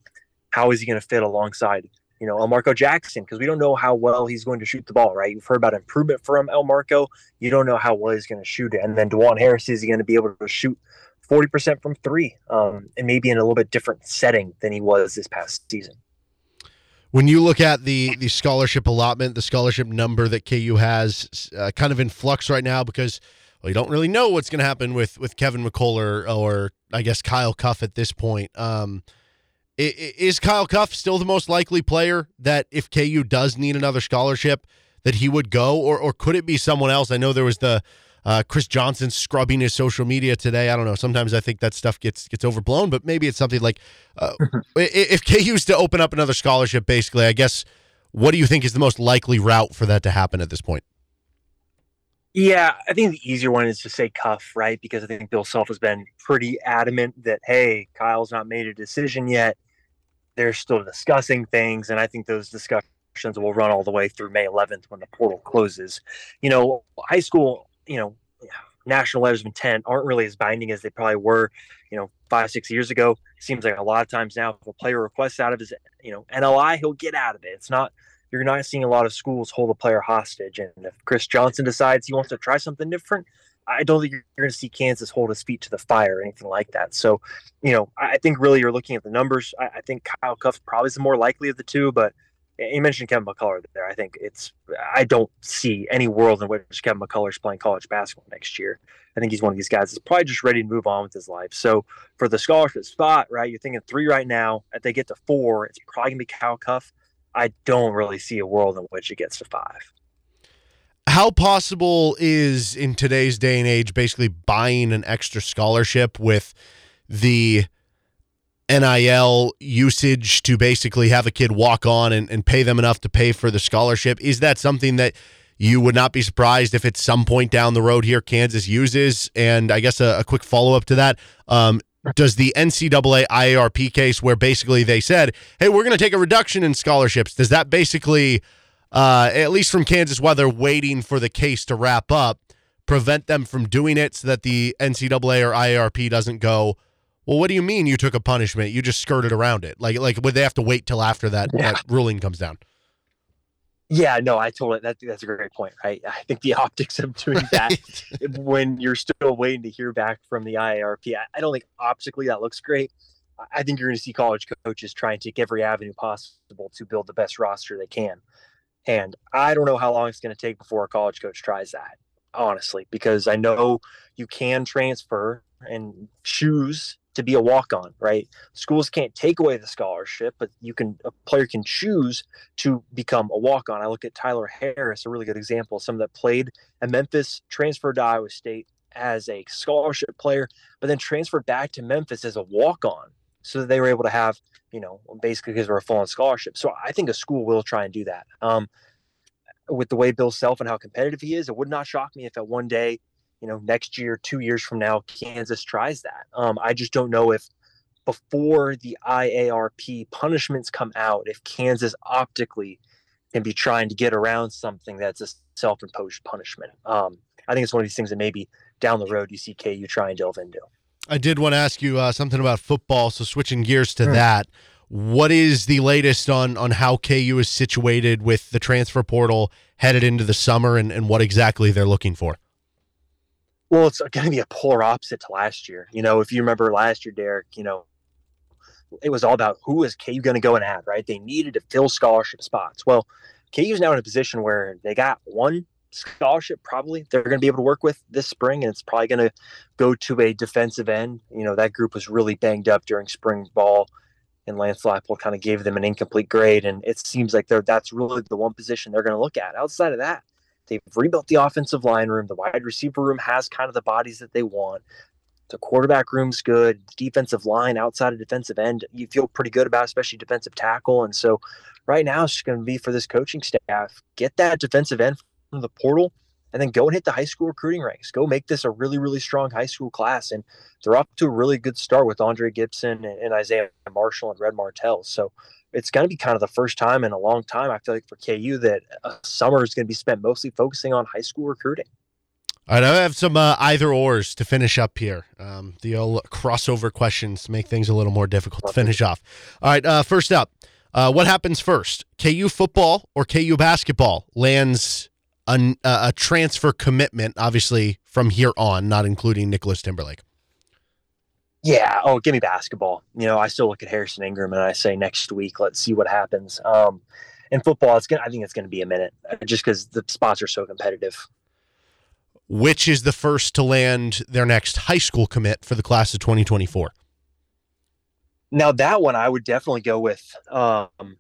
How is he going to fit alongside you know Elmarko Jackson? Because we don't know how well he's going to shoot the ball. Right? You've heard about improvement from Elmarko. You don't know how well he's going to shoot it. And then Dajuan Harris is he going to be able to shoot 40% from three, um, and maybe in a little bit different setting than he was this past season. When you look at the the scholarship allotment, the scholarship number that KU has, uh, kind of in flux right now because well, you don't really know what's going to happen with with Kevin McCullar or I guess Kyle Cuffe at this point. Um, is Kyle Cuffe still the most likely player that if KU does need another scholarship that he would go, or or could it be someone else? I know there was the Uh, Chris Johnson scrubbing his social media today. I don't know. Sometimes I think that stuff gets gets overblown, but maybe it's something like uh, if KU's to open up another scholarship. Basically, I guess. What do you think is the most likely route for that to happen at this point? Yeah, I think the easier one is to say Cuffe, right? Because I think Bill Self has been pretty adamant that hey, Kyle's not made a decision yet. They're still discussing things, and I think those discussions will run all the way through May 11th when the portal closes. You know, high school, you know, national letters of intent aren't really as binding as they probably were, you know, five six years ago. Seems like a lot of times now, if a player requests out of his, you know, NLI, he'll get out of it. It's not you're not seeing a lot of schools hold a player hostage. And if Chris Johnson decides he wants to try something different, I don't think you're going to see Kansas hold his feet to the fire or anything like that. So, you know, I think really you're looking at the numbers. I, I think Kyle Cuffe probably is the more likely of the two, but you mentioned Kevin McCullar there. I think it's I don't see any world in which Kevin McCullar is playing college basketball next year. I think he's one of these guys that's probably just ready to move on with his life. So for the scholarship spot, right, you're thinking three right now. If they get to four, it's probably gonna be Kyle Cuffe. I don't really see a world in which it gets to five. How possible is in today's day and age basically buying an extra scholarship with the NIL usage to basically have a kid walk on and, and pay them enough to pay for the scholarship? Is that something that you would not be surprised if at some point down the road here Kansas uses? And I guess a, a quick follow up to that. Um, does the NCAA IARP case where basically they said, hey, we're going to take a reduction in scholarships, does that basically, uh, at least from Kansas, while they're waiting for the case to wrap up, prevent them from doing it so that the NCAA or IARP doesn't go, well, what do you mean you took a punishment? You just skirted around it. Like, like would they have to wait till after that, yeah. that ruling comes down? Yeah, no, I totally that that's a great point, right? I think the optics of doing that when you're still waiting to hear back from the IARP, I, I don't think optically that looks great. I think you're going to see college coaches trying to take every avenue possible to build the best roster they can. And I don't know how long it's going to take before a college coach tries that, honestly, because I know you can transfer and choose to be a walk on, right? Schools can't take away the scholarship, but you can a player can choose to become a walk on. I look at Tyler Harris, a really good example, someone that played at Memphis, transferred to Iowa State as a scholarship player, but then transferred back to Memphis as a walk on. So that they were able to have, you know, basically because we're a full on scholarship. So I think a school will try and do that. Um, with the way Bill Self and how competitive he is, it would not shock me if at one day you know, next year, two years from now, Kansas tries that. Um, I just don't know if before the IARP punishments come out, if Kansas optically can be trying to get around something that's a self-imposed punishment. Um, I think it's one of these things that maybe down the road you see KU try and delve into. I did want to ask you uh, something about football, so switching gears to that. What is the latest on on how KU is situated with the transfer portal headed into the summer and, and what exactly they're looking for? Well, it's going to be a polar opposite to last year. You know, if you remember last year, Derek, you know, it was all about who is KU going to go and add, right? They needed to fill scholarship spots. Well, KU is now in a position where they got one scholarship probably they're going to be able to work with this spring, and it's probably going to go to a defensive end. You know, that group was really banged up during spring ball, and Lance Leipold kind of gave them an incomplete grade, and it seems like they're that's really the one position they're going to look at. Outside of that, They've rebuilt the offensive line room. The wide receiver room has kind of the bodies that they want. The quarterback room's good. Defensive line outside of defensive end, you feel pretty good about, especially defensive tackle. And so right now it's just going to be for this coaching staff. Get that defensive end from the portal and then go and hit the high school recruiting ranks. Go make this a really, really strong high school class. And they're off to a really good start with Andre Gibson and, and Isaiah Marshall and Red Martell. So it's going to be kind of the first time in a long time, I feel like, for KU that a summer is going to be spent mostly focusing on high school recruiting. All right, I have some uh, either ors to finish up here. Um, the old crossover questions make things a little more difficult to finish off. All right, uh, first up, uh, what happens first? KU football or KU basketball lands a, a transfer commitment, obviously from here on, not including Nicolas Timberlake. Yeah. Oh, give me basketball. You know, I still look at Harrison Ingram and I say next week, let's see what happens. Um, in football, it's gonna. I think it's gonna be a minute, uh, just because the spots are so competitive. Which is the first to land their next high school commit for the class of 2024? Now that one, I would definitely go with um,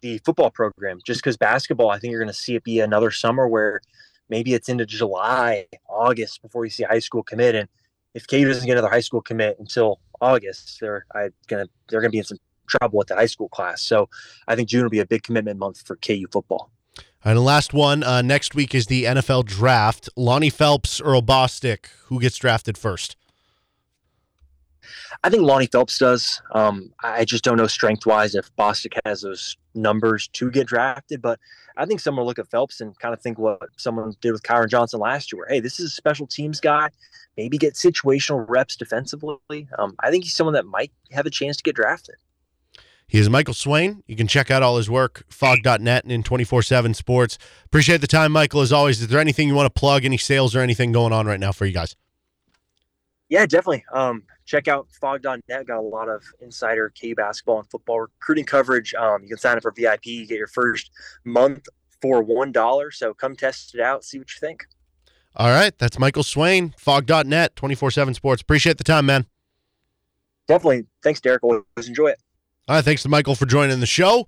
the football program, just because basketball. I think you're going to see it be another summer where maybe it's into July, August before you see high school commit. And if KU doesn't get another high school commit until August, they're I, gonna they're gonna be in some trouble with the high school class. So I think June will be a big commitment month for KU football. And the last one uh, next week is the NFL draft. Lonnie Phelps, Earl Bostic, who gets drafted first? I think Lonnie Phelps does. Um, I just don't know strength wise if Bostic has those numbers to get drafted, but I think someone will look at Phelps and kind of think what someone did with Kyron Johnson last year. Where, hey, this is a special teams guy. Maybe get situational reps defensively. Um, I think he's someone that might have a chance to get drafted. He is Michael Swain. You can check out all his work, phog.net and in 24 7 sports. Appreciate the time, Michael, as always. Is there anything you want to plug, any sales or anything going on right now for you guys? Yeah, definitely. Um, check out Phog.net. Got a lot of insider K basketball and football recruiting coverage. Um, you can sign up for VIP, you get your first month for $1. So come test it out, see what you think. All right. That's Michael Swain, Phog.net, 24 7 sports. Appreciate the time, man. Definitely. Thanks, Derek. Always enjoy it. All right, thanks to Michael for joining the show.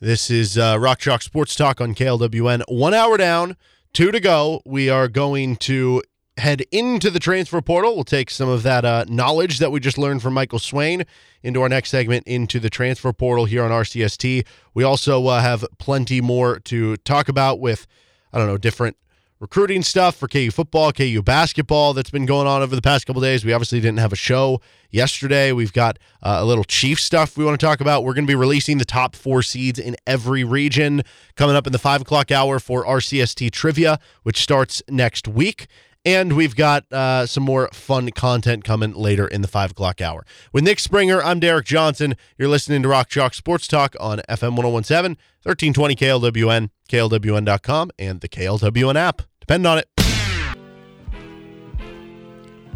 This is uh, Rock Chalk Sports Talk on KLWN. One hour down, two to go. We are going to head into the transfer portal. We'll take some of that uh, knowledge that we just learned from Michael Swain into our next segment into the transfer portal here on RCST. We also uh, have plenty more to talk about with, I don't know, different recruiting stuff for KU football, KU basketball that's been going on over the past couple days. We obviously didn't have a show yesterday. We've got uh, a little chief stuff we want to talk about. We're going to be releasing the top four seeds in every region coming up in the five o'clock hour for RCST trivia, which starts next week. And we've got uh, some more fun content coming later in the five o'clock hour. With Nick Springer, I'm Derek Johnson. You're listening to Rock Chalk Sports Talk on FM 1017, 1320 KLWN, KLWN.com, and the KLWN app. Depend on it.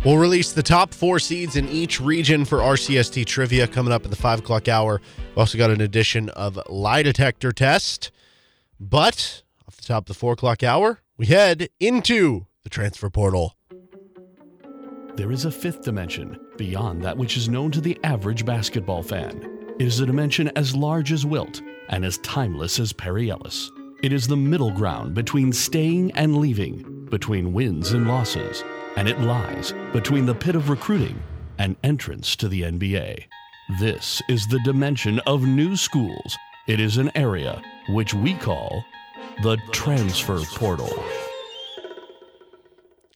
We'll release the top four seeds in each region for RCST trivia coming up in the five o'clock hour. We've also got an edition of lie detector test. But off the top of the four o'clock hour, we head into the transfer portal. There is a fifth dimension beyond that which is known to the average basketball fan. It is a dimension as large as Wilt and as timeless as Perry Ellis. It is the middle ground between staying and leaving, between wins and losses, and it lies between the pit of recruiting and entrance to the NBA. This is the dimension of new schools. It is an area which we call the transfer portal.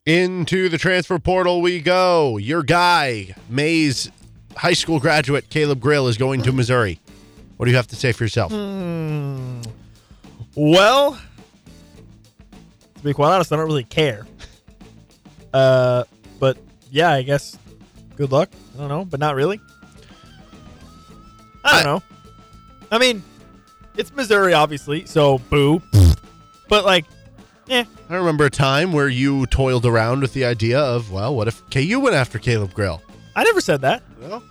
Into the transfer portal we go. Your guy, Maize high school graduate Caleb Grill, is going to Missouri. What do you have to say for yourself? Well, to be quite honest, I don't really care. Uh, but yeah, I guess good luck. I don't know, but not really. I don't I- know. I mean, it's Missouri, obviously, so boo. but like, eh, I remember a time where you toiled around with the idea of, well, what if KU went after Caleb Grill? I never said that. Well,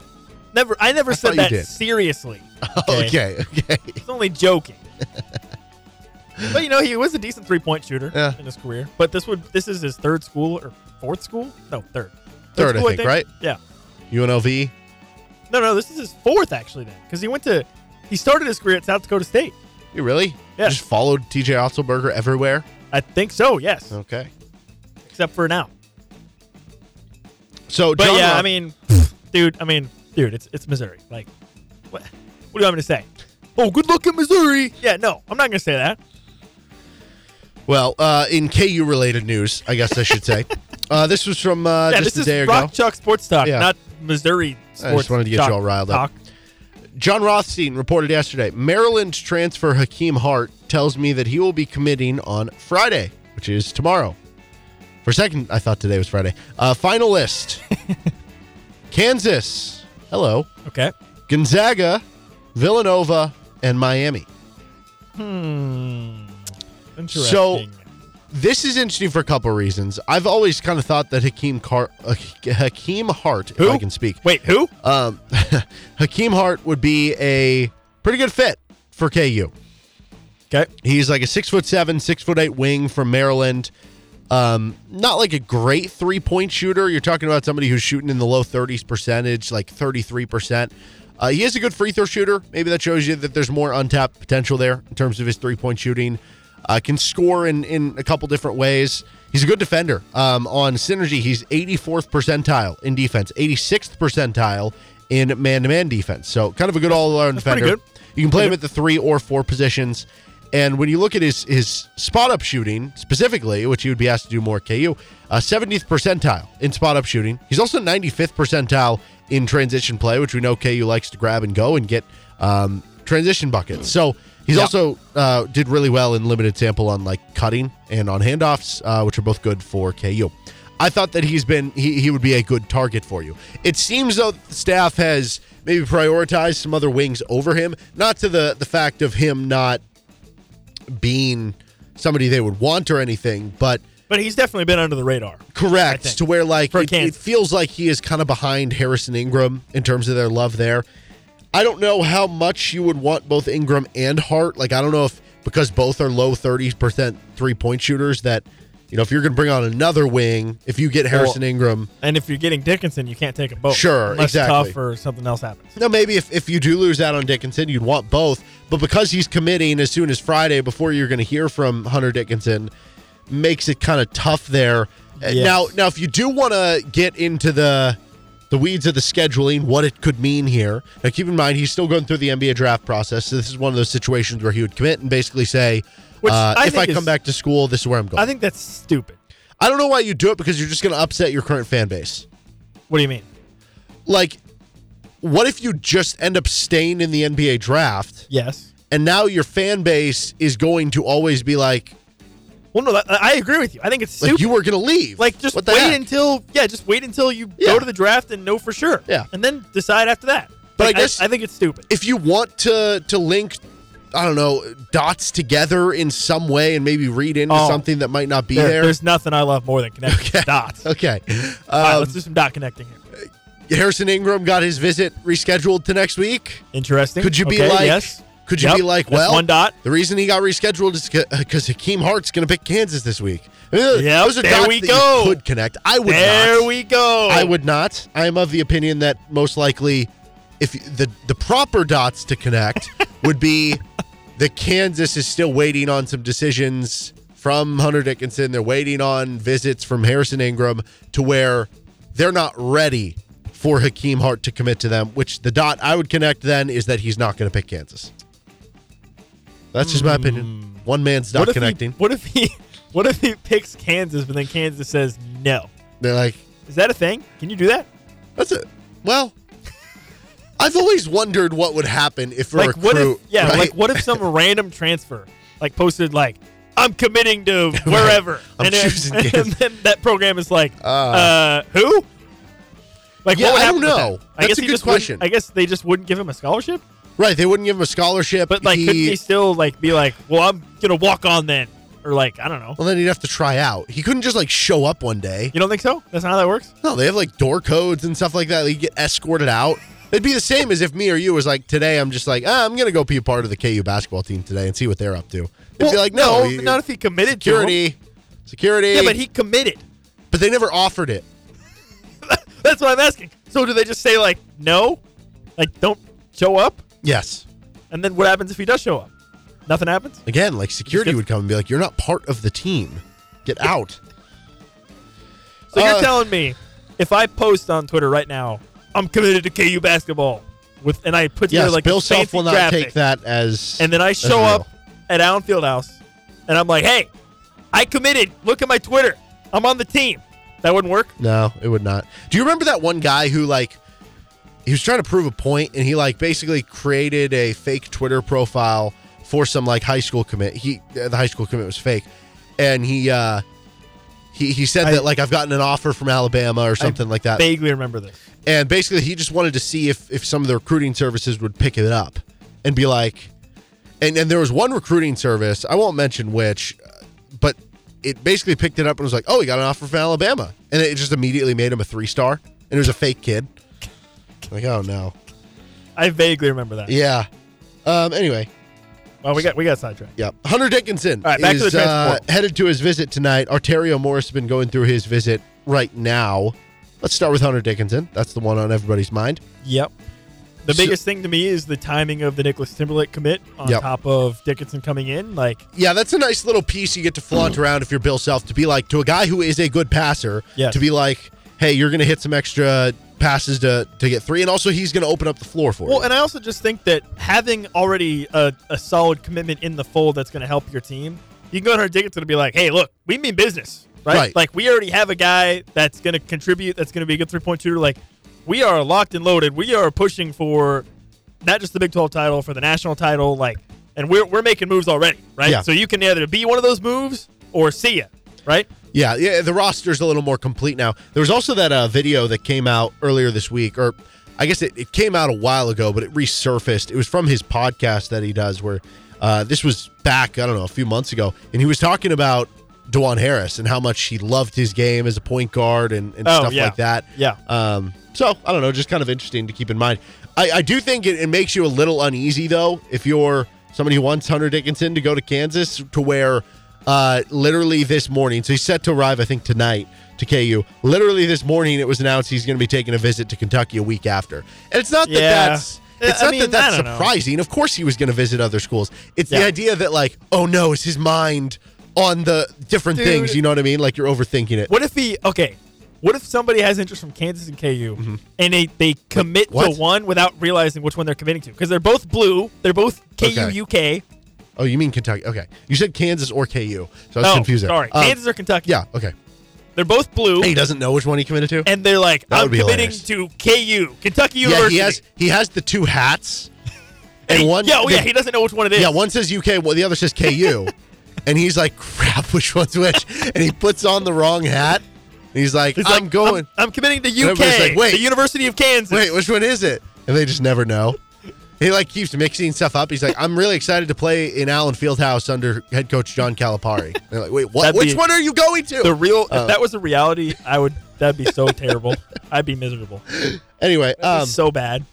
Never, I never I said that seriously. okay, okay. It's only joking. but you know, he was a decent three point shooter Yeah. in his career. But this would this is his third school or fourth school? No, third. Third, I school, think, right? Yeah. UNLV. No, no, this is his fourth actually then, because he went to he started his career at South Dakota State. You really? Yeah. Just followed TJ Otzelberger everywhere? I think so. Yes, Okay. except for now. So, But John yeah, Roth- I mean, dude, I mean, dude, it's it's Missouri. Like, what? What do you want me to say? Oh, good luck in Missouri. Yeah, no, I'm not gonna say that. well, uh, in KU related news, I guess I should say. uh, this was from uh, yeah, just this a day is ago. Rock Chalk Sports Talk, Yeah. not Missouri Sports. I just wanted to get you all riled up. talk. Jon Rothstein reported yesterday Maryland transfer Hakeem Hart tells me that he will be committing on Friday, which is tomorrow. For a second, I thought today was Friday. Uh, final list Kansas, hello, Okay. Gonzaga, Villanova, and Miami. Hmm. Interesting. So- This is interesting for a couple of reasons. I've always kind of thought that Hakeem Car- uh, Hakeem Hart, Who? if I can speak, wait, who? um, Hakeem Hart would be a pretty good fit for KU. Okay. He's like a six foot seven, six foot eight wing from Maryland. Um, not like a great three point shooter. You're talking about somebody who's shooting in the low 30s percentage, like 33%. Uh, he is a good free throw shooter. Maybe that shows you that there's more untapped potential there in terms of his three point shooting. Uh, can score in in a couple different ways. He's a good defender. Um, on synergy, he's 84th percentile in defense, 86th percentile in man-to-man defense. So kind of a good all-around That's pretty defender. good. You can play him at the three or four positions. And when you look at his his spot up shooting specifically, which he would be asked to do more at KU, uh, 70th percentile in spot up shooting. He's also 95th percentile in transition play, which we know KU likes to grab and go and get um, transition buckets. So he's Yeah. also uh, did really well in limited sample on like cutting and on handoffs, uh, which are both good for KU. I thought that he's been he, he would be a good target for you. It seems though the staff has maybe prioritized some other wings over him, not to the the fact of him not being somebody they would want or anything, but But he's definitely been under the radar. Correct to where like it, it feels like he is kind of behind Harrison Ingram in terms of their love there. I don't know how much you would want both Ingram and Hart. Like I don't know if because both are low 30% three-point shooters that you know if you're going to bring on another wing, if you get Harrison Well, Ingram, And if you're getting Dickinson, you can't take them both. Sure, exactly. Tough or something else happens. No, maybe if, if you do lose out on Dickinson, you'd want both. But because he's committing as soon as Friday, before you're going to hear from Hunter Dickinson, makes it kind of tough there. Uh, Yes. Now, now, if you do want to get into the the weeds of the scheduling, what it could mean here. Now, keep in mind he's still going through the NBA draft process. So this is one of those situations where he would commit and basically say, uh, I "If I come is- back to school, this is where I'm going." I think that's stupid. I don't know why you do it because you're just going to upset your current fan base. What do you mean? Like, what if you just end up staying in the NBA draft? Yes. and now your fan base is going to always be like, Well, no, that, I agree with you. I think it's like stupid. you were going to leave. Like, just wait heck? until yeah, just wait until you Yeah. go to the draft and know for sure. Yeah. and then decide after that. But I guess- I, think it's stupid. if you want to to link, I don't know, dots together in some way and maybe read into Oh. something that might not be There- there. There's nothing I love more than connecting the dots. Okay, right, um, let's do some dot connecting here. Harrison Ingram got his visit rescheduled to next week. Interesting. Could you be Okay, like? yes? Could you Yep, be like, well, one dot. The reason he got rescheduled is because Hakeem Hart's going to pick Kansas this week. Yeah, mean, Yep, those are there we that go. Could connect. I would There not. we go. I would not. I am of the opinion that most likely, if the the proper dots to connect would be that Kansas is still waiting on some decisions from Hunter Dickinson. They're waiting on visits from Harrison Ingram to where they're not ready for Hakeem Hart to commit to them. Which the dot I would connect then is that he's not going to pick Kansas. That's just my opinion. One man's not What if connecting. He, what if he? What if he picks Kansas, but then Kansas says no? They're like, Is that a thing? Can you do that? That's it. Well, I've always wondered what would happen if a like recruit. what if? Yeah, right? like what if some random transfer like posted like I'm committing to wherever, I'm and, then, choosing and Kansas. then that program is like, Uh. uh, who? Like Yeah, what would I happen don't with know. that? I That's guess a he good just wouldn't- question. I guess they just wouldn't give him a scholarship. Right? They wouldn't give him a scholarship. But like, he, couldn't he still like be like, well, I'm gonna walk on then, or like, I don't know. well, then he'd have to try out. He couldn't just like show up one day. You don't think so? That's not how that works. No, they have like door codes and stuff like that. You get escorted out. It'd be the same as if me or you was like today. I'm just like, ah, I'm gonna go be a part of the KU basketball team today and see what they're up to. They'd be like, no, you- not if he committed security, security. Yeah, but he committed. but they never offered it. That's what I'm asking. So do they just say like no, like don't show up, Yes. and then what happens if he does show up? Nothing happens. Again, like security would come and be like, you're not part of the team. Get out. So Uh, you're telling me if I post on Twitter right now, I'm committed to KU basketball with, and I put together Yes, like Bill Self will not graphic, take that as. and then I show up at Allen Fieldhouse, and I'm like, hey, I committed. Look at my Twitter. I'm on the team. That wouldn't work. No, it would not. Do you remember that one guy who like he was trying to prove a point and he like basically created a fake Twitter profile for some like high school commit. He uh, the high school commit was fake, and he uh he he said I- that like I've gotten an offer from Alabama or something like that, Vaguely remember this. and basically he just wanted to see if if some of the recruiting services would pick it up and be like, and and there was one recruiting service I won't mention which, but it basically picked it up and was like, oh, he got an offer from Alabama, and it just immediately made him a three star, and it was a fake kid. Like, oh no, I vaguely remember that. yeah. Um. Anyway, Well, we got we got sidetracked. yeah. Hunter Dickinson All right, back to the uh, portal. headed to his visit tonight. Arterio Morris has been going through his visit right now. Let's start with Hunter Dickinson. That's the one on everybody's mind. Yep. The So- biggest thing to me is the timing of the Nicolas Timberlake commit on Yep. top of Dickinson coming in. Like, Yeah, that's a nice little piece you get to flaunt around if you're Bill Self to be like to a guy who is a good passer Yes. to be like, hey, you're going to hit some extra passes to to get three, and also he's going to open up the floor for it. well, you. and I also just think that having already a, a solid commitment in the fold that's going to help your team, you can go to Hunter Dickinson and be like, hey, look, we mean business, right? Right. Like, we already have a guy that's going to contribute, that's going to be a good three point shooter. Like, we are locked and loaded. We are pushing for not just the Big 12 title, for the national title. Like, and we're, we're making moves already, right? Yeah. So you can either be one of those moves or see ya, right? Yeah, yeah, the roster's a little more complete now. There was also that uh, video that came out earlier this week, or I guess it, it came out a while ago, but it resurfaced. It was from his podcast that he does, where uh, this was back, I don't know, a few months ago, and he was talking about Dajuan Harris and how much he loved his game as a point guard and, and Oh, stuff yeah. like that. Yeah. Um, so I don't know, just kind of interesting to keep in mind. I, I do think it, it makes you a little uneasy though if you're somebody who wants Hunter Dickinson to go to Kansas to where uh, literally this morning. So he's set to arrive, I think, tonight to KU. Literally this morning, it was announced he's going to be taking a visit to Kentucky a week after. And it's not that Yeah. that's. It's I not mean, that that's don't know. surprising. Of course, he was going to visit other schools. It's the idea that, like, oh no, is his mind on the different Dude. things? You know what I mean? Like you're overthinking it. What if he okay? What if somebody has interest from Kansas and KU and they, they commit Mm-hmm. to one without realizing which one they're committing to? Because they're both blue. They're both KU UK. Oh, you mean Kentucky? Okay, you said Kansas or KU, so I was oh, confused there. sorry. Um, Kansas or Kentucky. Yeah. Okay. They're both blue. He doesn't know which one he committed to. and they're like, That I'm committing hilarious. to KU, Kentucky yeah, University. he has he has the two hats, and one yeah, oh, yeah, he doesn't know which one it is. yeah one says UK, well the other says KU, and he's like, crap, which one's which? And he puts on the wrong hat. And he's like, He's I'm like, going. I'm, I'm committing to UK, like, wait. the University of Kansas. Wait, which one is it? And they just never know. He like keeps mixing stuff up. He's like, I'm really excited to play in Allen Fieldhouse under head coach John Calipari. They're like, wait, what? That'd Which be- one are you going to? The real, Uh, if that was the reality, I would. That'd be so terrible. I'd be miserable. anyway, um, so bad.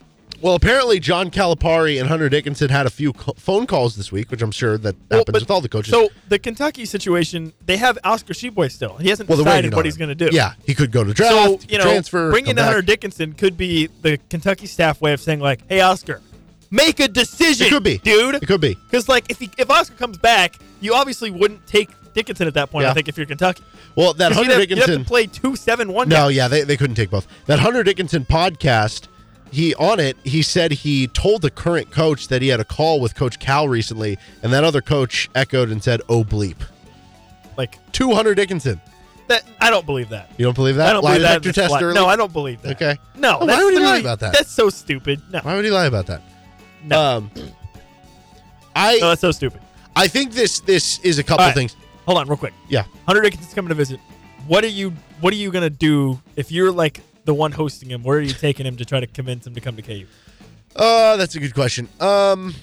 Well, apparently John Calipari and Hunter Dickinson had a few co- phone calls this week, which I'm sure that Well, happens but- with all the coaches. So the Kentucky situation, they have Oscar Tshiebwe still. He hasn't well, decided what he's going to do. Yeah, he could go to draft, So you know, transfer, bringing in Hunter. Dickinson could be the Kentucky staff way of saying like, "Hey, Oscar, make a decision." It could be, dude. It could be. Because like, if he, if Oscar comes back, you obviously wouldn't take Dickinson at that point. Yeah. I think if you're Kentucky, Well, that 'Cause you'd Hunter have, you'd have Dickinson. to play two seven one. No, yeah, they, they couldn't take both. That Hunter Dickinson podcast, he on it, he said he told the current coach that he had a call with Coach Cal recently, and that other coach echoed and said, "Oh bleep." like To Hunter Dickinson. that. I don't believe that. You don't believe that? I don't Lie believe that. test early? No, I don't believe that. Okay. No, why would he lie about that? That's so stupid. No, Why would he lie about that? No, Um, I no, that's so stupid. I think this this is a couple All right. things. Hold on, real quick. Yeah. Hunter Dickinson's coming to visit. What are you What are you gonna do if you're like the one hosting him? Where are you taking him to try to convince him to come to KU? Uh, that's a good question. Um,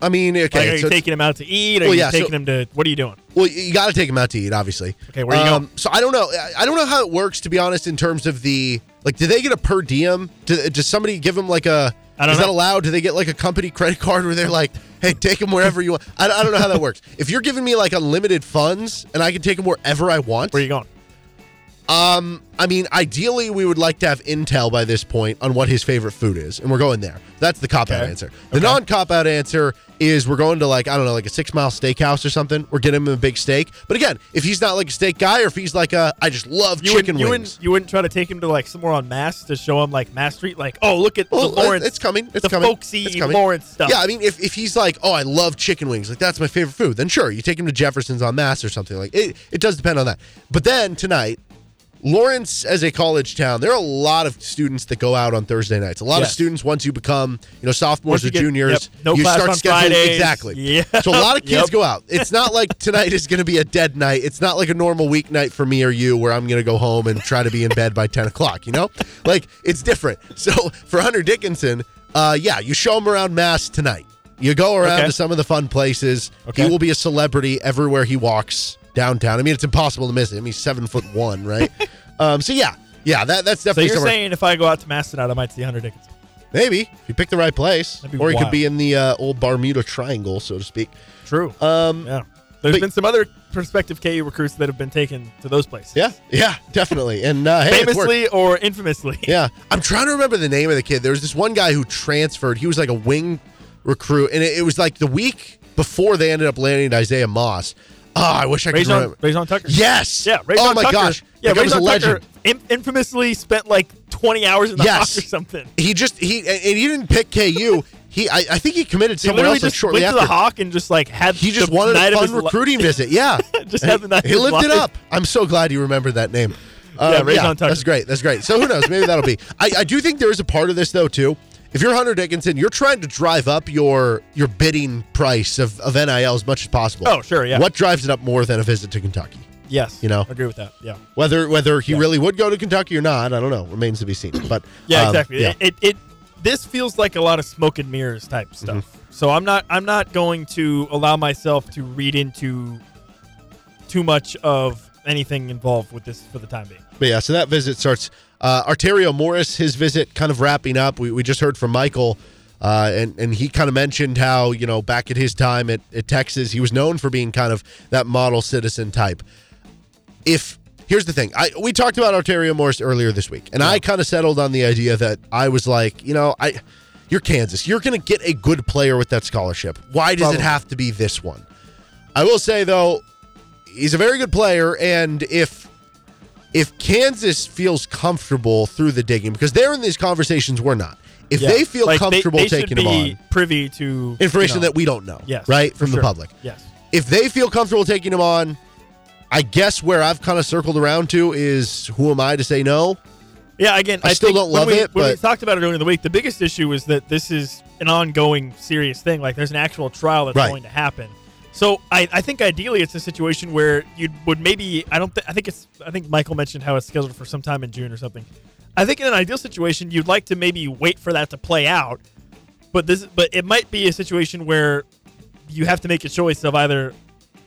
I mean, okay, Like, are you so taking him out to eat? Are Well, you yeah, so- taking him to? What are you doing? well, you got to take him out to eat, obviously. Okay, where you um, going? So I don't know. I- don't know how it works, to be honest, in terms of the like. Do they get a per diem? Do, does somebody give them like a? I don't is that allowed? Do they get like a company credit card where they're like, "Hey, take them wherever you want"? I, I don't know how that works. If you're giving me like unlimited funds and I can take them wherever I want, Where are you going? Um, I mean, ideally, we would like to have intel by this point on what his favorite food is, and we're going there. That's the cop out Okay. answer. The Okay. non cop out answer is we're going to like I don't know, like a six mile steakhouse or something. We're getting him a big steak. But again, if he's not like a steak guy, or if he's like a I just love You chicken wouldn't, you wings. wouldn't you wouldn't try to take him to like somewhere on Mass to show him like Mass Street, like oh look at Well, the Lawrence, it's coming. It's the coming. folksy It's coming. Lawrence stuff. Yeah, I mean, if, if he's like, oh, I love chicken wings, like that's my favorite food, then sure, you take him to Jefferson's on Mass or something like it. It does depend on that. But then tonight, Lawrence as a college town, there are a lot of students that go out on Thursday nights. A lot of students once you become, you know, sophomores you or get- juniors, yep, no you start scheduling Fridays. exactly. Yeah. So a lot of kids Yep. go out. It's not like tonight is going to be a dead night. It's not like a normal weeknight for me or you where I'm going to go home and try to be in bed by 10 o'clock, you know? Like, it's different. So for Hunter Dickinson, uh, yeah, you show him around Mass tonight. You go around Okay. to some of the fun places. Okay. He will be a celebrity everywhere he walks downtown. I mean, it's impossible to miss him. He's seven foot one, right? um, so yeah, yeah, that that's So definitely you're somewhere- saying if I go out to tonight, I might see Hunter Dickinson? maybe if you pick the right place, or he could be in the uh, old Bermuda Triangle, so to speak. True. Um, yeah. There's But- been some other prospective KU recruits that have been taken to those places. Yeah, yeah, definitely. And uh, hey. Famously or infamously. Yeah, I'm trying to remember the name of the kid. There was this one guy who transferred. He was like a wing recruit, and it, it was like the week before they ended up landing Isaiah Moss. Oh, I wish I could Rayjon, remember. Rayjon Tucker. Yes. Yeah, Rayjon oh my Tucker. gosh. Yeah, That guy Rayjon legend. Tucker in- infamously spent like 20 hours in the Yes. or something. He just he and he didn't pick KU. He I, I think he committed He somewhere literally else like just shortly went after. to the Hawk and just like had he just the wanted night a fun his li- recruiting visit. Yeah, Just had the night He lived it up. I'm so glad you remembered that name. Yeah, Um, Rayjon Tucker. That's great. That's great. So who knows? Maybe that'll be. I, I do think there is a part of this though too. If you're Hunter Dickinson, you're trying to drive up your your bidding price of, of NIL as much as possible. Oh, sure, yeah. What drives it up more than a visit to Kentucky? Yes, You know? I agree with that. Yeah, Whether whether he Yeah. really would go to Kentucky or not, I don't know. Remains to be seen. But yeah, um, exactly. Yeah. It, it this feels like a lot of smoke and mirrors type stuff. Mm-hmm. So I'm not I'm not going to allow myself to read into too much of anything involved with this for the time being. But yeah, so that visit starts. Uh, Arterio Morris, his visit kind of wrapping up. We, we just heard from Michael, uh, and and he kind of mentioned how you know back at his time at, at Texas, he was known for being kind of that model citizen type. If here's the thing, I we talked about Arterio Morris earlier this week, and I kind of settled on the idea that I was like, you know, I you're Kansas, you're going to get a good player with that scholarship. Why does Probably. it have to be this one? I will say though, he's a very good player, and if if Kansas feels comfortable through the digging, because they're in these conversations, we're not. If Yeah. they feel Like, comfortable they taking should him on, privy to information you know, that we don't know, yes, right, from the public. Yes. If they feel comfortable taking him on, I guess where I've kind of circled around to is who am I to say no? Yeah, again, I still don't love we, it, When we talked about it earlier in the week, the biggest issue is that this is an ongoing, serious thing. Like, there's an actual trial that's Right. going to happen. So, I, I think ideally it's a situation where you would maybe I don't th- I think it's I think Michael mentioned how it's scheduled for sometime in June or something. I think in an ideal situation you'd like to maybe wait for that to play out, but this but it might be a situation where you have to make a choice of either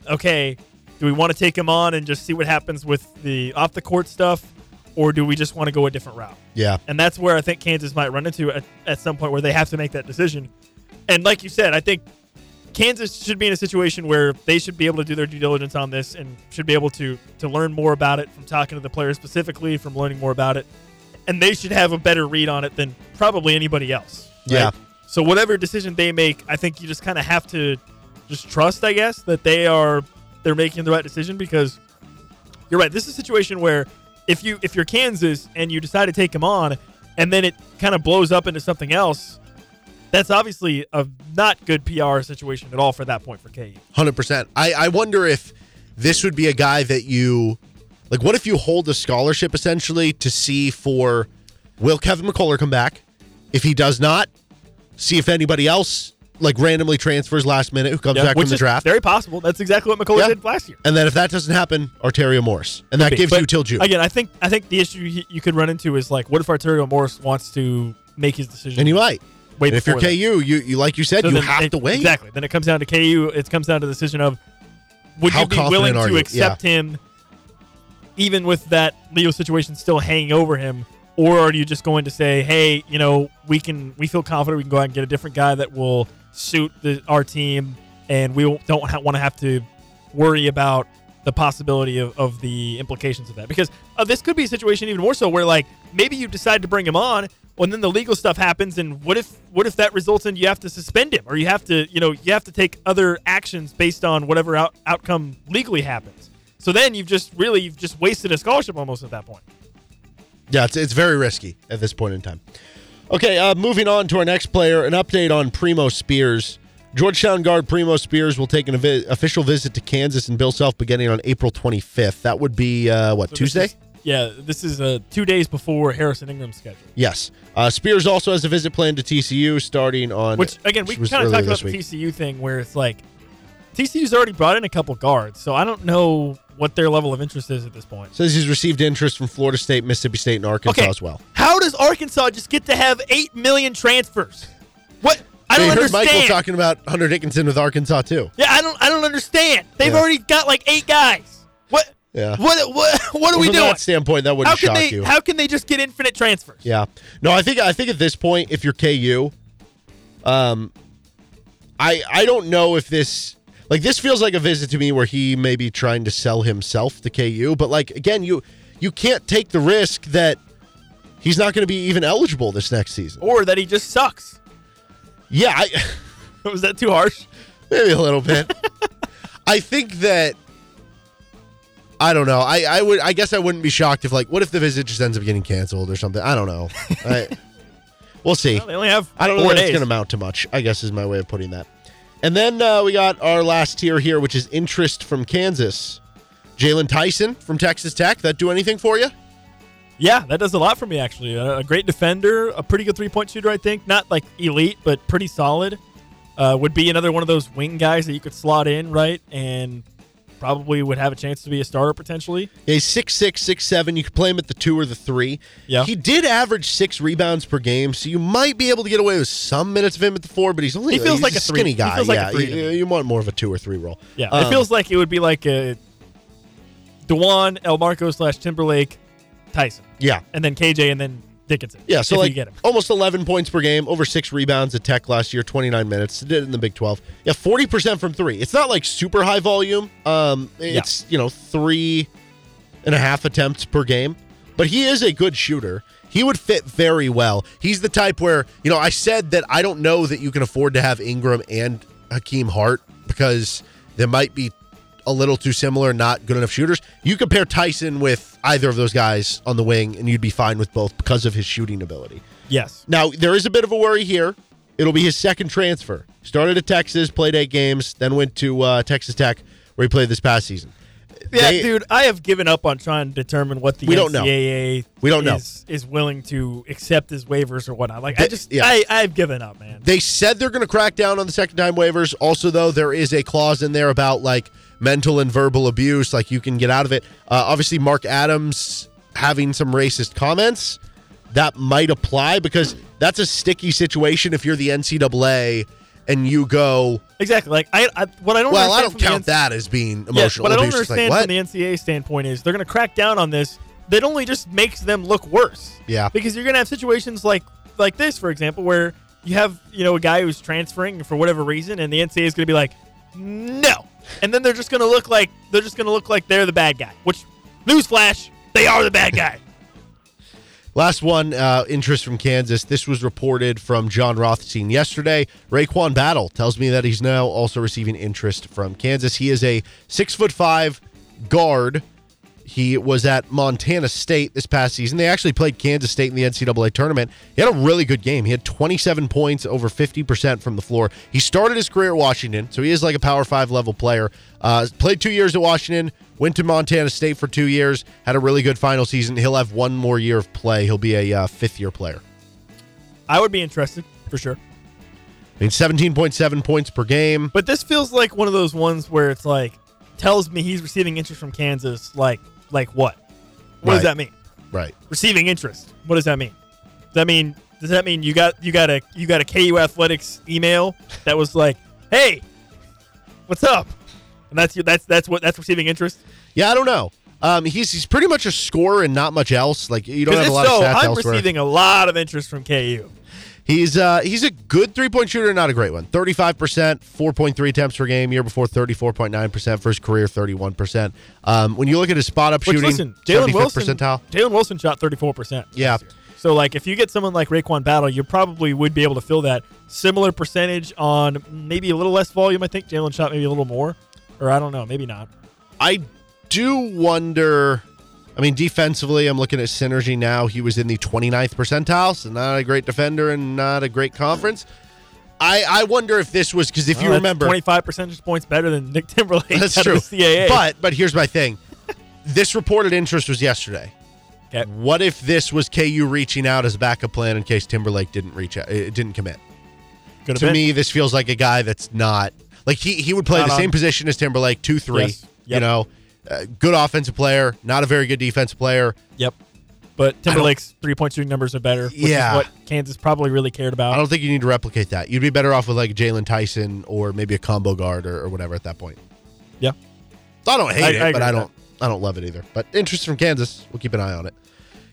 okay, do we want to take him on and just see what happens with the off the court stuff, or do we just want to go a different route? Yeah, And that's where I think Kansas might run into at, at some point where they have to make that decision. And like you said, I think Kansas should be in a situation where they should be able to do their due diligence on this and should be able to to learn more about it from talking to the players specifically, from learning more about it. And they should have a better read on it than probably anybody else. right? Yeah. So whatever decision they make, I think you just kind of have to just trust, I guess, that they are they're making the right decision because you're right. This is a situation where if you if you're Kansas and you decide to take him on, and then it kind of blows up into something else, that's obviously a not good PR situation at all for that point for KU. hundred percent. I I wonder if this would be a guy that you like. What if you hold a scholarship essentially to see for will Kevin McCullar come back? If he does not, see if anybody else like randomly transfers last minute who comes back from the draft. very possible. That's exactly what McCullar Yeah. did last year. And then if that doesn't happen, Arterio Morris, and that gives But you till June. Again, I think I think the issue you could run into is like, what if Arterio Morris wants to make his decision? and you might. Wait And if you're KU, you you like you said, So you have it- to wait. Exactly. Then it comes down to KU. It comes down to the decision of would How you be willing to you? accept him, even with that Leo situation still hanging over him, or are you just going to say, hey, you know, we can we feel confident we can go out and get a different guy that will suit the, our team, and we don't want to have to worry about the possibility of, of the implications of that because uh, this could be a situation even more so where like maybe you decide to bring him on well, and then the legal stuff happens and what if what if that results in you have to suspend him or you have to you know you have to take other actions based on whatever out, outcome legally happens so then you've just really you've just wasted a scholarship almost at that point Yeah, it's, it's very risky at this point in time. Okay, uh, moving on to our next player, an update on Primo Spears. Georgetown guard Primo Spears will take an official visit to Kansas and Bill Self beginning on April 25th. That would be, uh, what, So Tuesday? Yeah this is uh, two days before harrison ingram's schedule Yes. Uh, Spears also has a visit planned to TCU starting on. Which again, we kind of talked about the week. TCU thing, where it's like TCU's already brought in a couple guards, so I don't know what their level of interest is at this point. Says he's received interest from Florida State, Mississippi State, and Arkansas Okay. as well. How does Arkansas just get to have eight million transfers? What I don't heard understand. Michael talking about Hunter Dickinson with Arkansas too. yeah, I don't. I don't understand. They've Yeah. already got like eight guys. What? Yeah. What? What? What are Well, we from doing? that standpoint, that wouldn't How can shock they? you. How can they just get infinite transfers? Yeah. No, I think I think at this point, if you're KU, um, I I don't know if this Like this feels like a visit to me where he may be trying to sell himself to KU, but like again, you you can't take the risk that he's not going to be even eligible this next season. Or that he just sucks. Yeah, I, Was that too harsh? maybe a little bit. I think that I don't know. I, I would I guess I wouldn't be shocked if like what if the visit just ends up getting canceled or something. I don't know. I, we'll see. Well, they only have I don't know it's going to amount to much. I guess is my way of putting that. And then uh, we got our last tier here, which is interest from Kansas. Jaylon Tyson from Texas Tech. That do anything for you? Yeah, that does a lot for me actually. A, a great defender, a pretty good three point shooter. I think not like elite, but pretty solid. Uh, would be another one of those wing guys that you could slot in right, and probably would have a chance to be a starter potentially. Yeah, he's six six, six seven. You could play him at the two or the three. Yeah. He did average six rebounds per game, so you might be able to get away with some minutes of him at the four. But he's only He feels he's like a three. skinny He guy. like a yeah, three you, you want more of a two or three role. Yeah, Um, it feels like it would be like a Dajuan, El Marco slash Timberlake, Tyson, Yeah, and then KJ, and then Dickinson. yeah. So like you get him. almost eleven points per game, over six rebounds at Tech last year, twenty nine minutes. Did it in the Big Twelve. Yeah, forty percent from three. It's not like super high volume. Um, it's you know three and a half attempts per game, but he is a good shooter. He would fit very well. He's the type where, you know, I said that I don't know that you can afford to have Ingram and Hakeem Hart because there might be a little too similar, not good enough shooters. You compare Tyson with either of those guys on the wing, and you'd be fine with both because of his shooting ability. Yes. Now, there is a bit of a worry here. It'll be his second transfer. Started at Texas, played eight games, then went to uh, Texas Tech, where he played this past season. Yeah, They- dude, I have given up on trying to determine what the We don't know. NCAA We don't know. is, is willing to accept as waivers or whatnot. Like I just yeah. I I've given up, man. They said they're going to crack down on the second time waivers. Also, though, there is a clause in there about like mental and verbal abuse, like you can get out of it. Uh, obviously, Mark Adams having some racist comments that might apply because that's a sticky situation if you're the NCAA and you go, Exactly. Like I, I what I don't well, I don't count NC that as being Yeah, emotional what I don't abuse. It's like, understand from the NCAA standpoint is they're going to crack down on this. That only just makes them look worse. Yeah. Because you're going to have situations like like this, for example, where you have you know a guy who's transferring for whatever reason, and the NCAA is going to be like, no, and then they're just to look like they're just to look like they're the bad guy. Which, newsflash, they are the bad guy. Last one, uh, interest from Kansas. This was reported from Jon Rothstein yesterday. Raquan Battle tells me that he's now also receiving interest from Kansas. He is a six foot five guard. He was at Montana State this past season. They actually played Kansas State in the NCAA tournament. He had a really good game. He had 27 points, over 50% from the floor. He started his career at Washington, so he is like a Power Five level player. Uh, played two years at Washington, went to Montana State for two years, had a really good final season. He'll have one more year of play. He'll be a uh, fifth year player. I would be interested for sure. I mean, 17.7 points per game. But this feels like one of those ones where it's like tells me he's receiving interest from Kansas. Like like what? What Right. does that mean? Right. Receiving interest. What does that mean? Does that mean does that mean you got you got a you got a KU Athletics email that was like, hey, what's up? And that's that's that's what that's receiving interest. Yeah, I don't know. Um, he's he's pretty much a scorer and not much else. Like you don't have a lot so, of stats elsewhere. So I'm elsewhere. receiving a lot of interest from KU. He's uh he's a good three point shooter, not a great one. Thirty five percent, four point three attempts per game. Year before, thirty four point nine percent. For his career, thirty one percent. Um, when you look at his spot up Which shooting, listen, Jalen 75th Wilson, percentile. Jalen Wilson shot 34 percent. Yeah. So like if you get someone like Raquan Battle, you probably would be able to fill that similar percentage on maybe a little less volume. I think Jalen shot maybe a little more, or I don't know, maybe not. I do wonder. I mean, defensively, I'm looking at synergy now. He was in the 29th percentile, so not a great defender and not a great conference. I, I wonder if this was because if oh, you remember, 25 percentage points better than Nick Timberlake. That's true. CAA. But but here's my thing. this reported interest was yesterday. Okay. What if this was KU reaching out as a backup plan in case Timberlake didn't reach out, it didn't commit? Could To me, this feels like a guy that's not like he he would play Not the on- same position as Timberlake, two three. Yes. You know, uh, good offensive player, not a very good defensive player. Yep. But Timberlake's three point shooting numbers are better. Which Yeah. Is what Kansas probably really cared about. I don't think you need to replicate that. You'd be better off with like Jaylon Tyson or maybe a combo guard or, or whatever at that point. Yeah. So I don't hate I- it, I but I don't I don't love it either. But interest from Kansas, we'll keep an eye on it.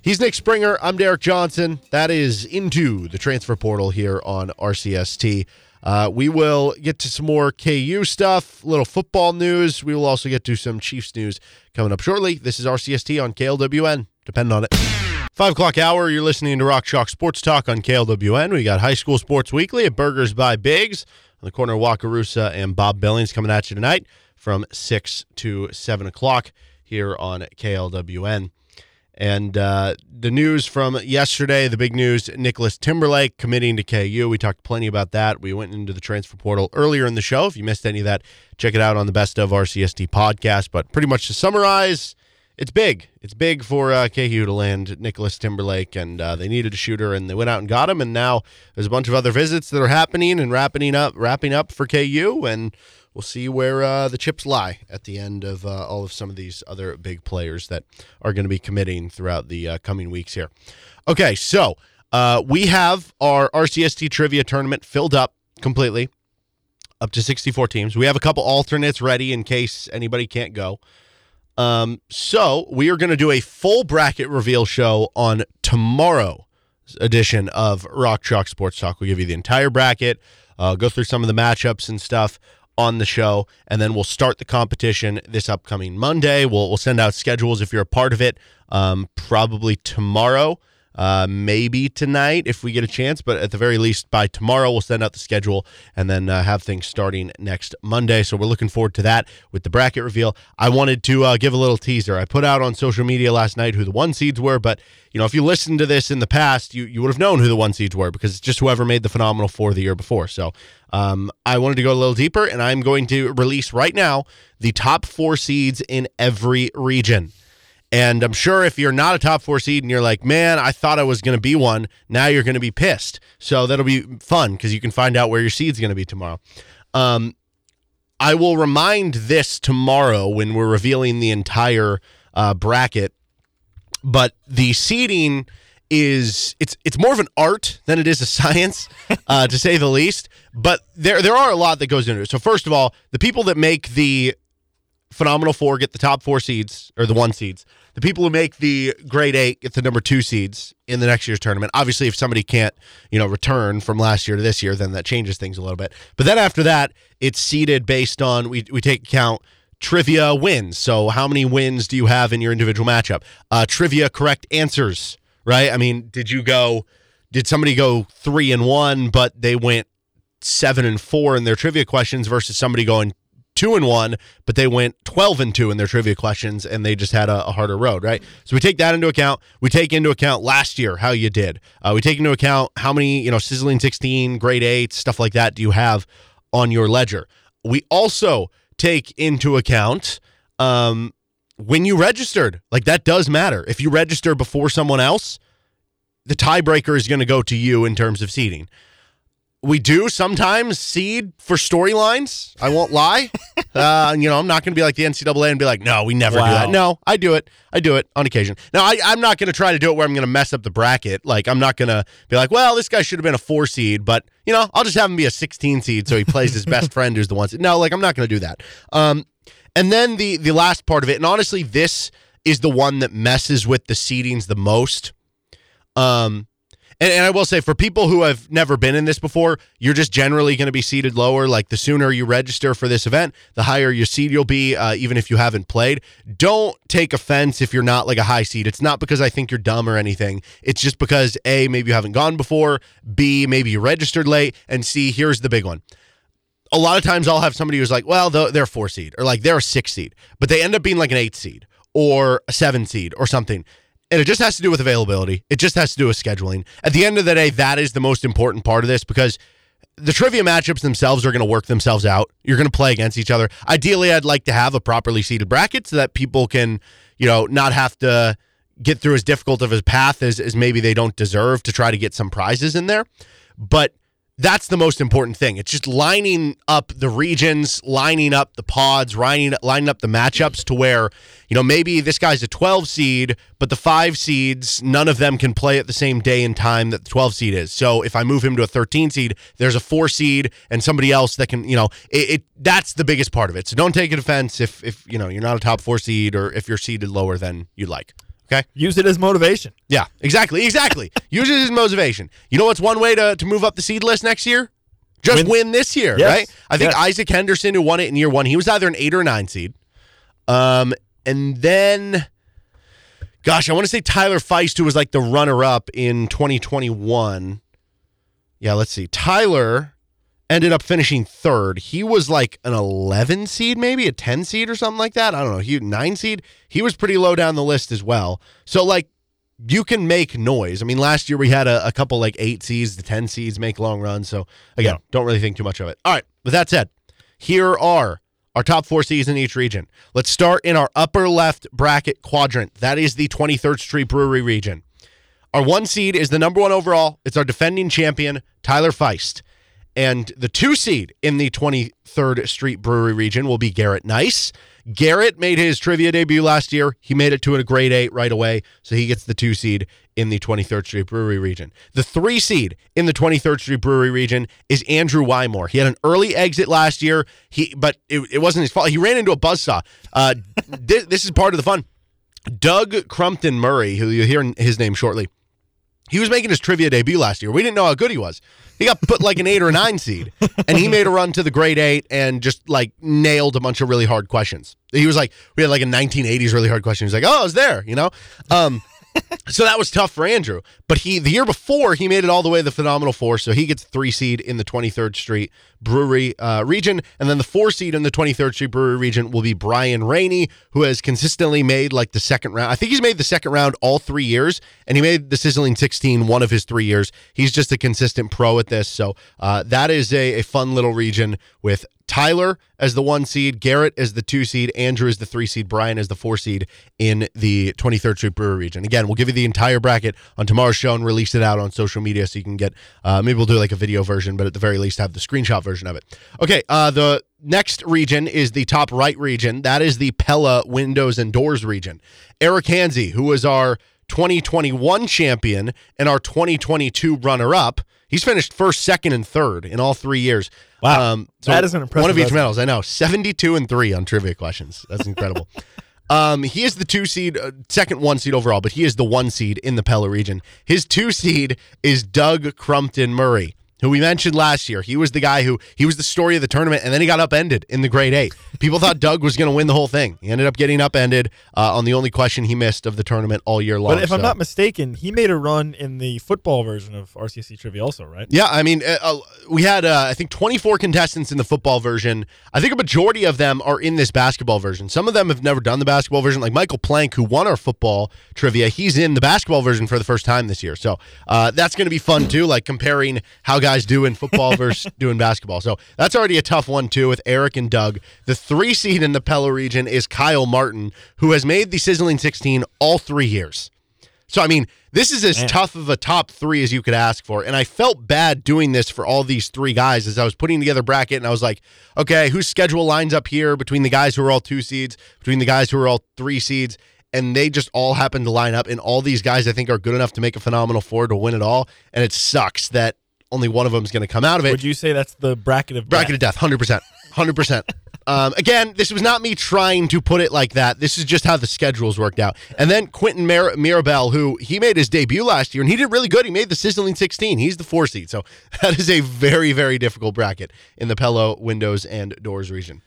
He's Nick Springer. I'm Derek Johnson. That is into the transfer portal here on RCST. Uh, we will get to some more KU stuff, little football news. We will also get to some Chiefs news coming up shortly. This is RCST on KLWN. Depend on it. Five o'clock hour, you're listening to Rock Chalk Sports Talk on KLWN. We got High School Sports Weekly at Burgers by Biggs on the corner of Wakarusa and Bob Billings coming at you tonight from 6 to 7 o'clock here on KLWN. And uh, the news from yesterday, the big news Nicolas Timberlake committing to KU. We talked plenty about that. We went into the transfer portal earlier in the show. If you missed any of that, check it out on the Best of RCST podcast. But pretty much to summarize, it's big. It's big for uh, KU to land Nicolas Timberlake, and uh, they needed a shooter, and they went out and got him. And now there's a bunch of other visits that are happening and wrapping up, wrapping up for KU, and we'll see where uh, the chips lie at the end of uh, all of some of these other big players that are going to be committing throughout the uh, coming weeks here. Okay, so uh, we have our RCST trivia tournament filled up completely, up to 64 teams. We have a couple alternates ready in case anybody can't go. Um, so we are going to do a full bracket reveal show on tomorrow edition of Rock Chalk Sports Talk. We'll give you the entire bracket, uh, go through some of the matchups and stuff on the show, and then we'll start the competition this upcoming Monday. We'll, we'll send out schedules if you're a part of it, um, probably tomorrow. Uh, maybe tonight if we get a chance, but at the very least by tomorrow we'll send out the schedule and then uh, have things starting next Monday. So we're looking forward to that with the bracket reveal. I wanted to uh, give a little teaser. I put out on social media last night who the one seeds were, but you know if you listened to this in the past, you you would have known who the one seeds were because it's just whoever made the phenomenal four the year before. So um, I wanted to go a little deeper, and I'm going to release right now the top four seeds in every region. And I'm sure if you're not a top four seed and you're like, man, I thought I was going to be one, now you're going to be pissed. So that'll be fun because you can find out where your seed's going to be tomorrow. Um, I will remind this tomorrow when we're revealing the entire uh, bracket, but the seeding is it's it's more of an art than it is a science, uh, to say the least. But there there are a lot that goes into it. So first of all, the people that make the phenomenal four get the top four seeds or the one seeds. The people who make the grade eight get the number two seeds in the next year's tournament. Obviously, if somebody can't, you know, return from last year to this year, then that changes things a little bit. But then after that, it's seeded based on we we take account trivia wins. So how many wins do you have in your individual matchup? Uh, trivia correct answers, right? I mean, did you go? Did somebody go three and one, but they went seven and four in their trivia questions versus somebody going two and one, but they went 12 and two in their trivia questions and they just had a, a harder road, right? So we take that into account. We take into account last year, how you did. Uh, we take into account how many, you know, sizzling 16, grade eight, stuff like that do you have on your ledger. We also take into account um, when you registered. Like that does matter. If you register before someone else, the tiebreaker is going to go to you in terms of seeding we do sometimes seed for storylines. I won't lie. uh, you know, I'm not going to be like the NCAA and be like, no, we never Wow. do that. No, I do it. I do it on occasion. Now, I, I'm not going to try to do it where I'm going to mess up the bracket. Like, I'm not going to be like, well, this guy should have been a four seed, but, you know, I'll just have him be a 16 seed so he plays his best friend who's the one seed. No, like, I'm not going to do that. Um, and then the the last part of it, and honestly, this is the one that messes with the seedings the most. Um, and, and I will say, for people who have never been in this before, you're just generally going to be seated lower. Like the sooner you register for this event, the higher your seed you'll be, uh, even if you haven't played. Don't take offense if you're not like a high seed. It's not because I think you're dumb or anything. It's just because A, maybe you haven't gone before, B, maybe you registered late, and C, here's the big one a lot of times I'll have somebody who's like, well, they're a four seed or like they're a six seed, but they end up being like an eight seed or a seven seed or something. And it just has to do with availability. It just has to do with scheduling. At the end of the day, that is the most important part of this because the trivia matchups themselves are going to work themselves out. You're going to play against each other. Ideally, I'd like to have a properly seeded bracket so that people can, you know, not have to get through as difficult of a path as, as maybe they don't deserve to try to get some prizes in there. But that's the most important thing. It's just lining up the regions, lining up the pods, lining, lining up the matchups to where, you know, maybe this guy's a 12 seed, but the five seeds, none of them can play at the same day and time that the 12 seed is. So if I move him to a 13 seed, there's a four seed and somebody else that can, you know, it, it that's the biggest part of it. So don't take offense if, if, you know, you're not a top four seed or if you're seeded lower than you'd like. Okay. Use it as motivation. Yeah, exactly. Exactly. Use it as motivation. You know what's one way to, to move up the seed list next year? Just Win- win, this year, Yes, right? I think yes. Isaac Henderson, who won it in year one, he was either an eight or nine seed. Um, and then, gosh, I want to say Tyler Feist, who was like the runner up in 2021. Yeah, let's see. Tyler ended up finishing third. He was like an 11 seed, maybe a 10 seed or something like that. I don't know. He nine seed. He was pretty low down the list as well. So like you can make noise. I mean, last year we had a, a couple like eight seeds, the 10 seeds make long runs. So again, Yeah. don't really think too much of it. All right. With that said, here are our top four seeds in each region. Let's start in our upper left bracket quadrant. That is the 23rd Street Brewery region. Our one seed is the number one overall. It's our defending champion, Tyler Feist. And the two seed in the 23rd Street Brewery region will be Garrett Nice. Garrett made his trivia debut last year. He made it to a grade eight right away. So he gets the two seed in the 23rd Street Brewery region. The three seed in the 23rd Street Brewery region is Andrew Wymore. He had an early exit last year, He but it, it wasn't his fault. He ran into a buzzsaw. Uh, this, this is part of the fun. Doug Crumpton Murray, who you'll hear his name shortly, he was making his trivia debut last year. We didn't know how good he was. He got put like an eight or a nine seed, and he made a run to the grade eight and just like nailed a bunch of really hard questions. He was like, we had like a 1980s really hard question. He's like, oh, I was there, you know? Um, so that was tough for Andrew. But he the year before he made it all the way to the phenomenal four, so he gets three seed in the 23rd Street Brewery uh, region, and then the four seed in the 23rd Street Brewery region will be Brian Rainey, who has consistently made like the second round. I think he's made the second round all three years, and he made the sizzling 16 one of his three years. He's just a consistent pro at this, so uh, that is a, a fun little region with Tyler as the one seed, Garrett as the two seed, Andrew as the three seed, Brian as the four seed in the 23rd Street Brewery region. Again, we'll give you the entire bracket on tomorrow's show and release it out on social media so you can get, uh, maybe we'll do like a video version, but at the very least have the screenshot version of it. Okay, uh, the next region is the top right region. That is the Pella Windows and Doors region. Eric Hansey, who was our 2021 champion and our 2022 runner up. He's finished first, second, and third in all three years. Wow. That is an impressive One of each resume. medals. I know. 72 and three on trivia questions. That's incredible. um, he is the two seed, uh, second one seed overall, but he is the one seed in the Pella region. His two seed is Doug Crumpton Murray. Who we mentioned last year. He was the guy who he was the story of the tournament, and then he got upended in the grade eight. People thought Doug was going to win the whole thing. He ended up getting upended uh, on the only question he missed of the tournament all year long. But if I'm not mistaken, he made a run in the football version of RCC trivia, also, right? Yeah, I mean, uh, uh, we had uh, I think 24 contestants in the football version. I think a majority of them are in this basketball version. Some of them have never done the basketball version, like Michael Plank, who won our football trivia. He's in the basketball version for the first time this year, so uh, that's going to be fun too. Like comparing how guys do in football versus doing basketball. So that's already a tough one too with Eric and Doug. The three seed in the Pella region is Kyle Martin, who has made the Sizzling 16 all three years. So I mean, this is as Man. tough of a top three as you could ask for, and I felt bad doing this for all these three guys as I was putting together bracket, and I was like, okay, whose schedule lines up here between the guys who are all two seeds, between the guys who are all three seeds, and they just all happen to line up, and all these guys I think are good enough to make a phenomenal four to win it all, and it sucks that only one of them is going to come out of it. Would you say that's the bracket of Bracket of death, hundred percent, hundred percent. Um, again, this was not me trying to put it like that. This is just how the schedules worked out. And then Quentin Mir- Mirabel, who he made his debut last year, and he did really good. He made the sizzling 16. He's the four seed, so that is a very, very difficult bracket in the Pella windows and doors region.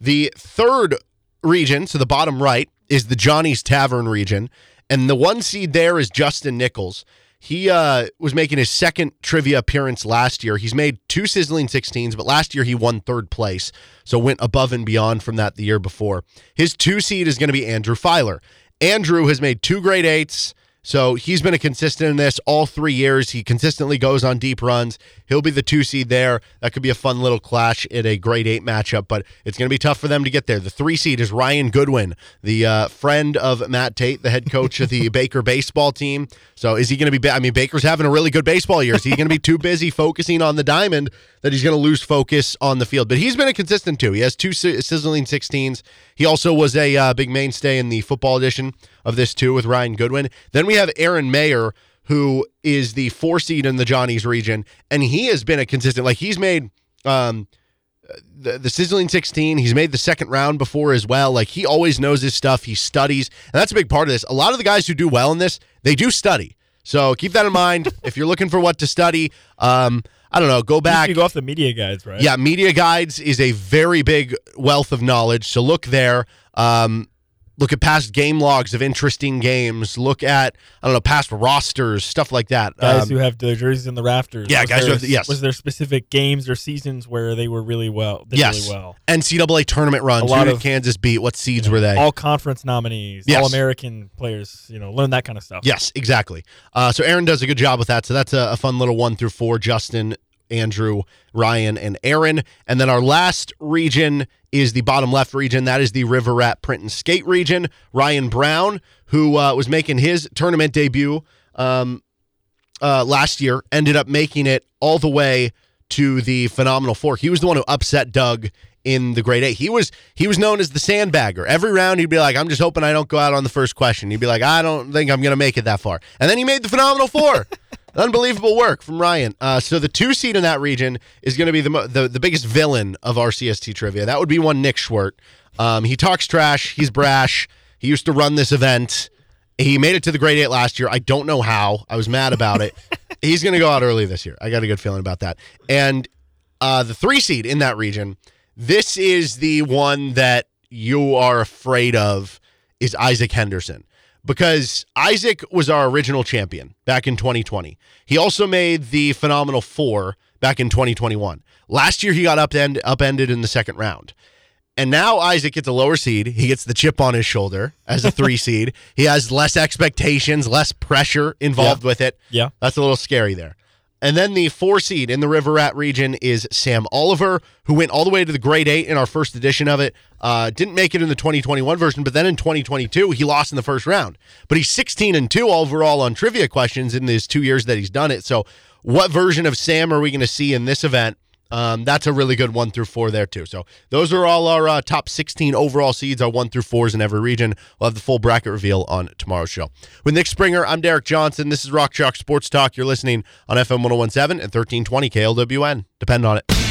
The third region, so the bottom right, is the Johnny's Tavern region, and the one seed there is Justin Nichols. He uh, was making his second trivia appearance last year. He's made two sizzling 16s, but last year he won third place, so went above and beyond from that the year before. His two seed is going to be Andrew Filer. Andrew has made two grade eights, so he's been a consistent in this all three years. He consistently goes on deep runs. He'll be the two seed there. That could be a fun little clash in a grade eight matchup, but it's going to be tough for them to get there. The three seed is Ryan Goodwin, the uh, friend of Matt Tate, the head coach of the Baker baseball team. So is he going to be? I mean, Baker's having a really good baseball year. Is he going to be too busy focusing on the diamond that he's going to lose focus on the field? But he's been a consistent too. He has two sizzling 16s. He also was a uh, big mainstay in the football edition of this too with Ryan Goodwin. Then we have Aaron Mayer, who is the four seed in the Johnny's region, and he has been a consistent. Like he's made. Um, the, the sizzling 16 he's made the second round before as well like he always knows his stuff he studies and that's a big part of this a lot of the guys who do well in this they do study so keep that in mind if you're looking for what to study um, I don't know, go back. You go off the media guides, right? Yeah, media guides is a very big wealth of knowledge. So look there. Um, look at past game logs of interesting games. Look at I don't know past rosters, stuff like that. Guys Um, who have their jerseys in the rafters. Yeah, Was guys who there- have the- yes. Was there specific games or seasons where they were really well? Did yes, really well. NCAA tournament runs. A Who lot did of- Kansas beat? What seeds were they? All conference nominees, Yes. all American players. You know, learn that kind of stuff. Yes, exactly. Uh, so Aaron does a good job with that. So that's a, a fun little one through four. Justin, Andrew, Ryan, and Aaron. And then our last region is the bottom left region. That is the River Rat Print and Skate region. Ryan Brown, who uh, was making his tournament debut um, uh, last year, ended up making it all the way to the Phenomenal Four. He was the one who upset Doug in the grade eight. He was he was known as the sandbagger. Every round he'd be like, I'm just hoping I don't go out on the first question. He'd be like, I don't think I'm gonna make it that far. And then he made the phenomenal four. Unbelievable work from Ryan. Uh, so the two seed in that region is going to be the, mo- the the biggest villain of RCST trivia. That would be one Nick Schwert. Um, he talks trash. He's brash. He used to run this event. He made it to the grade eight last year. I don't know how. I was mad about it. He's going to go out early this year. I got a good feeling about that. And uh, the three seed in that region, this is the one that you are afraid of is Isaac Henderson because Isaac was our original champion back in 2020. He also made the phenomenal four back in 2021. Last year he got upend- upended in the second round. And now Isaac gets a lower seed. He gets the chip on his shoulder as a three seed. He has less expectations, less pressure involved with it. Yeah. That's a little scary there. And then the four seed in the River Rat region is Sam Oliver, who went all the way to the grade eight in our first edition of it. Uh, didn't make it in the 2021 version, but then in 2022, he lost in the first round. But he's 16 and 2 overall on trivia questions in these two years that he's done it. So, what version of Sam are we going to see in this event? Um, that's a really good one through four there too. So those are all our uh, top 16 overall seeds, our one through fours in every region. We'll have the full bracket reveal on tomorrow's show. With Nick Springer, I'm Derek Johnson. This is Rock Chalk Sports Talk. You're listening on FM 1017 and 1320 KLWN. Depend on it.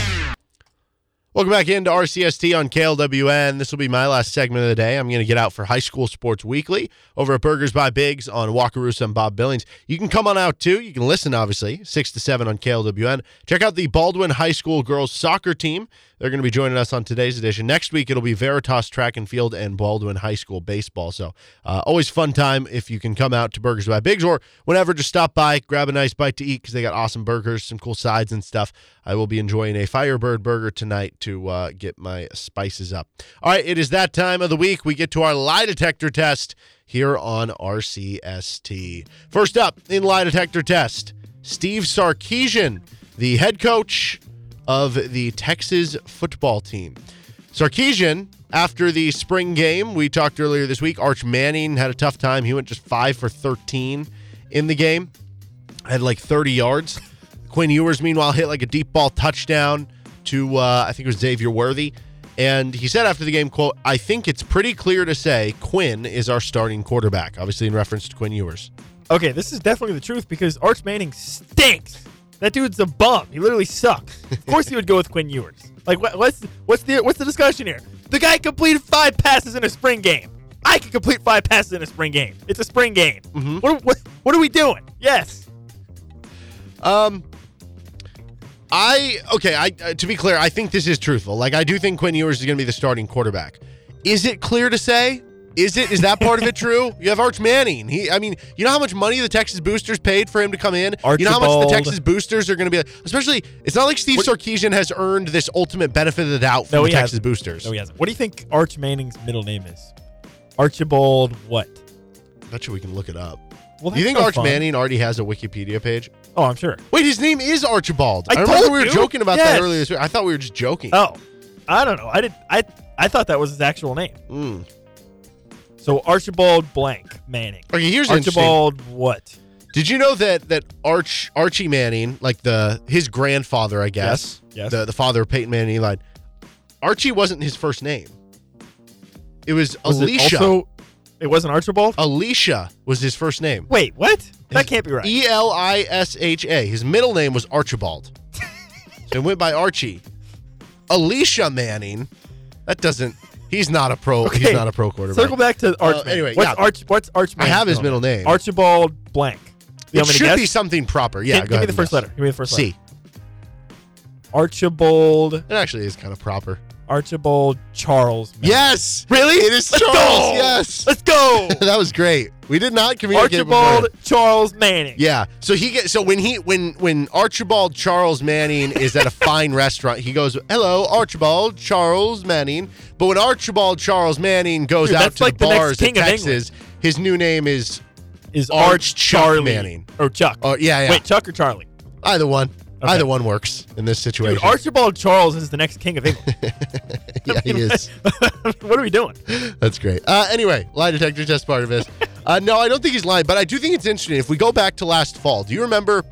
Welcome back into RCST on KLWN. This will be my last segment of the day. I'm going to get out for High School Sports Weekly over at Burgers by Biggs on Wakarusa and Bob Billings. You can come on out too. You can listen, obviously, 6 to 7 on KLWN. Check out the Baldwin High School girls soccer team. They're going to be joining us on today's edition. Next week, it'll be Veritas Track and Field and Baldwin High School baseball. So, uh, always fun time if you can come out to Burgers by Biggs or whenever, just stop by, grab a nice bite to eat because they got awesome burgers, some cool sides and stuff. I will be enjoying a Firebird burger tonight to uh, get my spices up. All right, it is that time of the week. We get to our lie detector test here on RCST. First up in lie detector test, Steve Sarkisian, the head coach of the Texas football team. Sarkisian, after the spring game, we talked earlier this week, Arch Manning had a tough time. He went just 5 for 13 in the game, had like 30 yards. Quinn Ewers, meanwhile, hit like a deep ball touchdown to, uh, I think it was Xavier Worthy. And he said after the game, quote, I think it's pretty clear to say Quinn is our starting quarterback, obviously in reference to Quinn Ewers. Okay, this is definitely the truth because Arch Manning stinks. That dude's a bum. He literally sucks. Of course, he would go with Quinn Ewers. Like, what, what's what's the what's the discussion here? The guy completed five passes in a spring game. I can complete five passes in a spring game. It's a spring game. What, what what are we doing? Yes. Um, I okay. I uh, to be clear, I think this is truthful. Like I do think Quinn Ewers is going to be the starting quarterback. Is it clear to say? Is it? Is that part of it true? You have Arch Manning. He, I mean, you know how much money the Texas Boosters paid for him to come in. Archibald. You know how much the Texas Boosters are going to be. Especially, it's not like Steve Sarkisian has earned this ultimate benefit of the doubt from No, the he Texas hasn't. Boosters. No, he hasn't. What do you think Arch Manning's middle name is? Archibald what? Bet you we can look it up. Well, you think no Arch fun. Manning already has a Wikipedia page? Oh, I'm sure. Wait, his name is Archibald. I remember told we were you. joking about Yes. that earlier this week. I thought we were just joking. Oh, I don't know. I did. I I thought that was his actual name. Mm. So Archibald blank Manning. Okay, here's. Archibald what? Did you know that that Arch Archie Manning, like the his grandfather, I guess, Yes, yes. the the father of Peyton Manning, Eli, Archie wasn't his first name. It was, Was Elisha. It also, it wasn't Archibald. Elisha was his first name. Wait, what? That can't be right. E L I S H A. His middle name was Archibald. so he went by Archie. Elisha Manning. That doesn't. He's not a pro. He's not a pro quarterback. Circle back to Arch. Uh, anyway, what's yeah. Arch? What's Arch? I have his middle name. Archibald blank. You It want me to should be something proper. Yeah, Give, go give me the first guess. letter. Give me the first C. letter. Archibald It actually is kind of proper. Archibald Charles. Manning. Yes. Really? It is Let's Charles. go! Yes. Let's go. that was great. We did not communicate Archibald before. Charles Manning. Yeah. So he gets so when he when when Archibald Charles Manning is at a fine restaurant, he goes, "Hello, Archibald Charles Manning." But when Archibald Charles Manning goes Dude, out to like the the bars in king of Texas, his new name is Is Arch Arch Charlie Manning. or Chuck? oh yeah, yeah. Wait, Chuck or Charlie? either one. Okay. Either one works in this situation. Dude, Archibald Charles is the next king of England. yeah, he is. what are we doing? That's great. Uh, anyway, lie detector test part of this. Uh, no, I don't think he's lying, but I do think it's interesting. If we go back to last fall, do you remember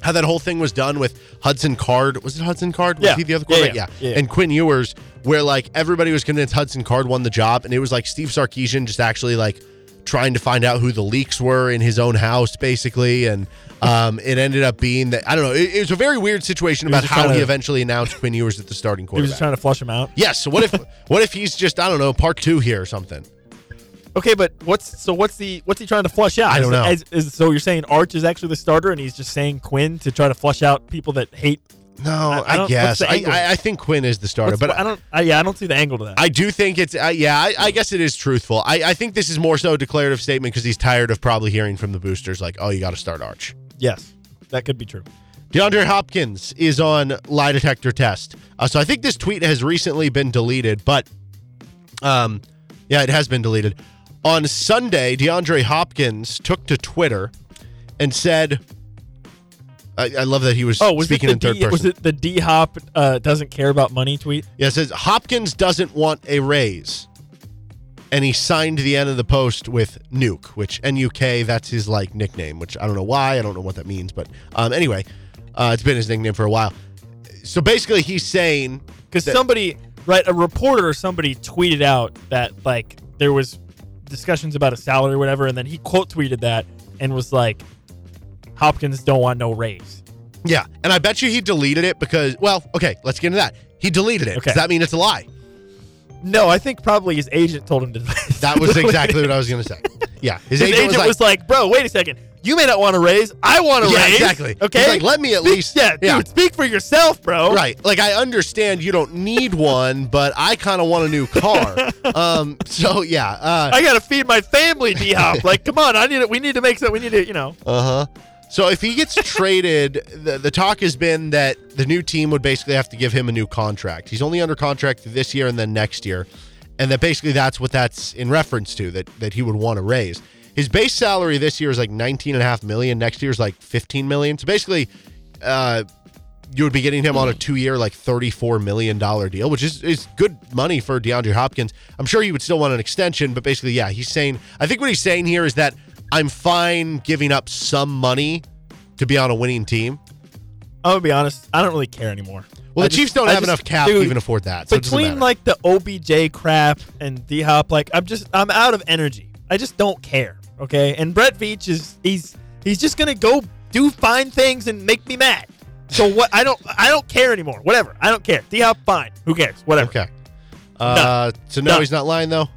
how that whole thing was done with Hudson Card? Was it Hudson Card? Was Yeah. he the other Yeah, quarterback? yeah, yeah. And Quinn Ewers, where like everybody was convinced Hudson Card won the job, and it was like Steve Sarkisian just actually like trying to find out who the leaks were in his own house, basically, and um, it ended up being that I don't know. It, it was a very weird situation about how he to- eventually announced Quinn Ewers at the starting He was just trying to flush him out. Yes. So what if what if he's just I don't know part two here or something? Okay, but what's so what's the what's he trying to flush out? I don't know. Is- so you're saying Arch is actually the starter, and he's just saying Quinn to try to flush out people that hate. No, I- I, I guess I. I, I think Quinn is the starter, What's- but I don't. I, yeah, I don't see the angle to that. I do think it's uh, yeah. I, I guess it is truthful. I, I think this is more so a declarative statement because he's tired of probably hearing from the boosters like, "Oh, you got to start Arch." yes, that could be true. DeAndre Hopkins is on lie detector test. Uh, so I think this tweet has recently been deleted, but um, yeah, it has been deleted. On Sunday, DeAndre Hopkins took to Twitter and said, I, I love that he was Oh, was speaking in third D, person. was it the D Hop uh, doesn't care about money tweet? Yeah, it says Hopkins doesn't want a raise. And he signed the end of the post with Nuke, which N U K, that's his like nickname, which I don't know why. I don't know what that means. But um, anyway, uh, it's been his nickname for a while. So basically, he's saying Because somebody, right, a reporter or somebody tweeted out that like there was discussions about a salary or whatever, and then he quote tweeted that and was like, Hopkins don't want no raise. Yeah, and I bet you he deleted it because, well, okay, let's get into that. He deleted it. Okay. Does that mean it's a lie? No, I think probably his agent told him to. That was exactly what I was going to say. Yeah, his, His agent, was, like, "Bro, wait a second. You may not want to raise. I want to Yeah, raise. exactly. Okay, He's like, let me at Speak- least- Yeah, dude, yeah. speak for yourself, bro. Right. Like I understand you don't need one, but I kind of want a new car. um. So yeah. Uh. I gotta feed my family, D Hop. like, come on, I need it. We need to make some. We need to, you know. Uh huh. So if he gets traded, the the talk has been that the new team would basically have to give him a new contract. He's only under contract this year and then next year, and that basically that's what that's in reference to. That that he would want to raise. His base salary this year is like nineteen and a half million. Next year is like fifteen million. So basically, uh, you would be getting him on a two-year, like thirty-four million dollar deal, which is is good money for DeAndre Hopkins. I'm sure he would still want an extension, but basically, yeah, he's saying. I think what he's saying here is that I'm fine giving up some money to be on a winning team. I'm gonna be honest. I don't really care anymore. Well, I the Chiefs just- don't I have just- enough cap dude, to even afford that. So between like the OBJ crap and D Hop, like I'm just I'm out of energy. I just don't care. Okay, and Brett Veach is he's he's just gonna go do fine things and make me mad. So what? I don't I don't care anymore. Whatever. I don't care. D Hop, fine. Who cares? Whatever. okay. Uh, so no, Done. he's not lying though.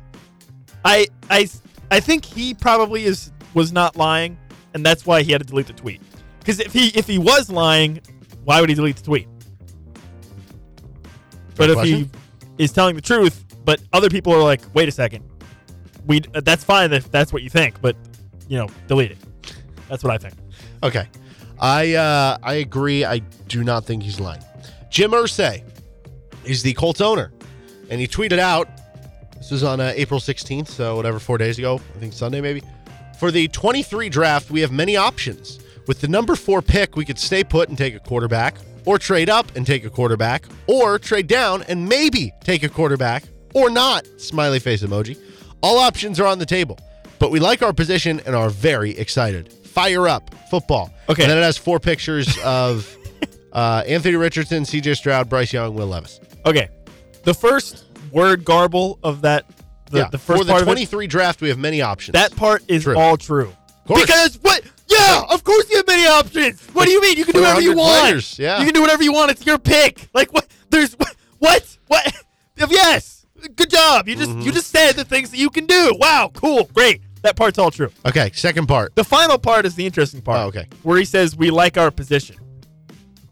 I I I think he probably is was not lying, and that's why he had to delete the tweet. Because if he if he was lying, why would he delete the tweet? But if he is telling the truth, but other people are like, wait a second, we uh, that's fine if that's what you think, but you know, delete it. That's what I think. Okay. I uh, I agree. I do not think he's lying. Jim Irsay is the Colts owner, and he tweeted out. This was on uh, April 16th, so whatever, four days ago. I think Sunday maybe. For the 23 draft, we have many options. With the number four pick, we could stay put and take a quarterback, or trade up and take a quarterback, or trade down and maybe take a quarterback, or not. Smiley face emoji. All options are on the table, but we like our position and are very excited. Fire up football. Okay. And then it has four pictures of uh, Anthony Richardson, CJ Stroud, Bryce Young, Will Levis. Okay, the first word garble of that, the, yeah. the first For the part of it, 23 draft, we have many options. That part is True. all true. course. Because what? Yeah, of course you have many options. What do you mean? You can do whatever you want. players, yeah. You can do whatever you want. It's your pick. Like what? There's what? What? what? Yes. Good job. You just Mm-hmm. you just said the things that you can do. Wow. Cool. Great. That part's all true. Okay, second part. The final part is the interesting part. Oh, okay. Where he says we like our position.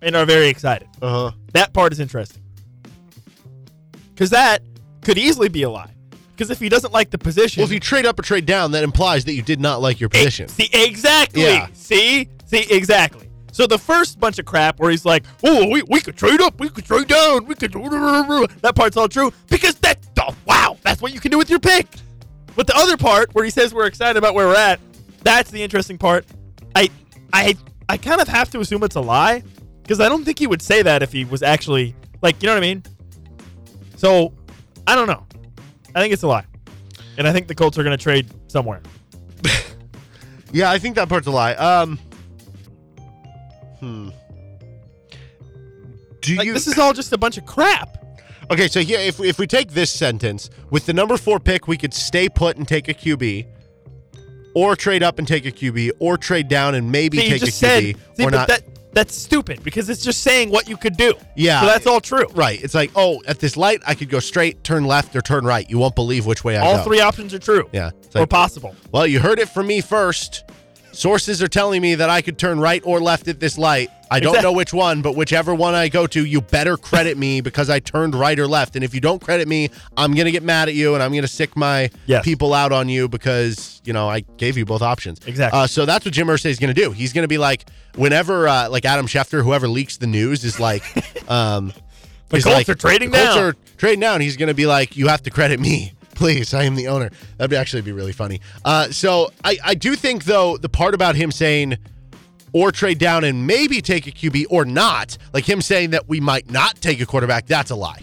and are very excited. Uh huh. That part is interesting. Because that could easily be a lie. Because if he doesn't like the position, Well, if you trade up or trade down, that implies that you did not like your position. See, exactly. Yeah. See? See, exactly. So the first bunch of crap where he's like, oh, we, we could trade up, we could trade down, we could. That part's all true because that's, oh, wow, that's what you can do with your pick. But the other part where he says we're excited about where we're at, that's the interesting part. I, I, I kind of have to assume it's a lie because I don't think he would say that if he was actually, like, you know what I mean? So, I don't know. I think it's a lie. And I think the Colts are going to trade somewhere. Yeah, I think that part's a lie. Um. Hmm. Do Like, you? this is all just a bunch of crap. okay, so here, if if we take this sentence with the number four pick, we could stay put and take a QB, or trade up and take a QB, or trade down and maybe See, take a just QB, said, see, or not. that that's stupid because it's just saying what you could do. Yeah. so that's all true. right. It's like, oh, at this light, I could go straight, turn left, or turn right. You won't believe which way I go. All three options are true. Yeah. It's or possible. Well, you heard it from me first. Sources are telling me that I could turn right or left at this light. I don't know which one, but whichever one I go to, you better credit me because I turned right or left. And if you don't credit me, I'm going to get mad at you and I'm going to sic my Yes. people out on you because, you know, I gave you both options. Exactly. Uh, so that's what Jim Irsay is going to do. He's going to be like, whenever, uh, like Adam Schefter, whoever leaks the news, is like, um, The is Colts are trading the Colts down. are trading down. He's going to be like, you have to credit me. Please, I am the owner. That'd actually be really funny. Uh, so I, I do think though the part about him saying or trade down and maybe take a QB or not, like him saying that we might not take a quarterback, that's a lie.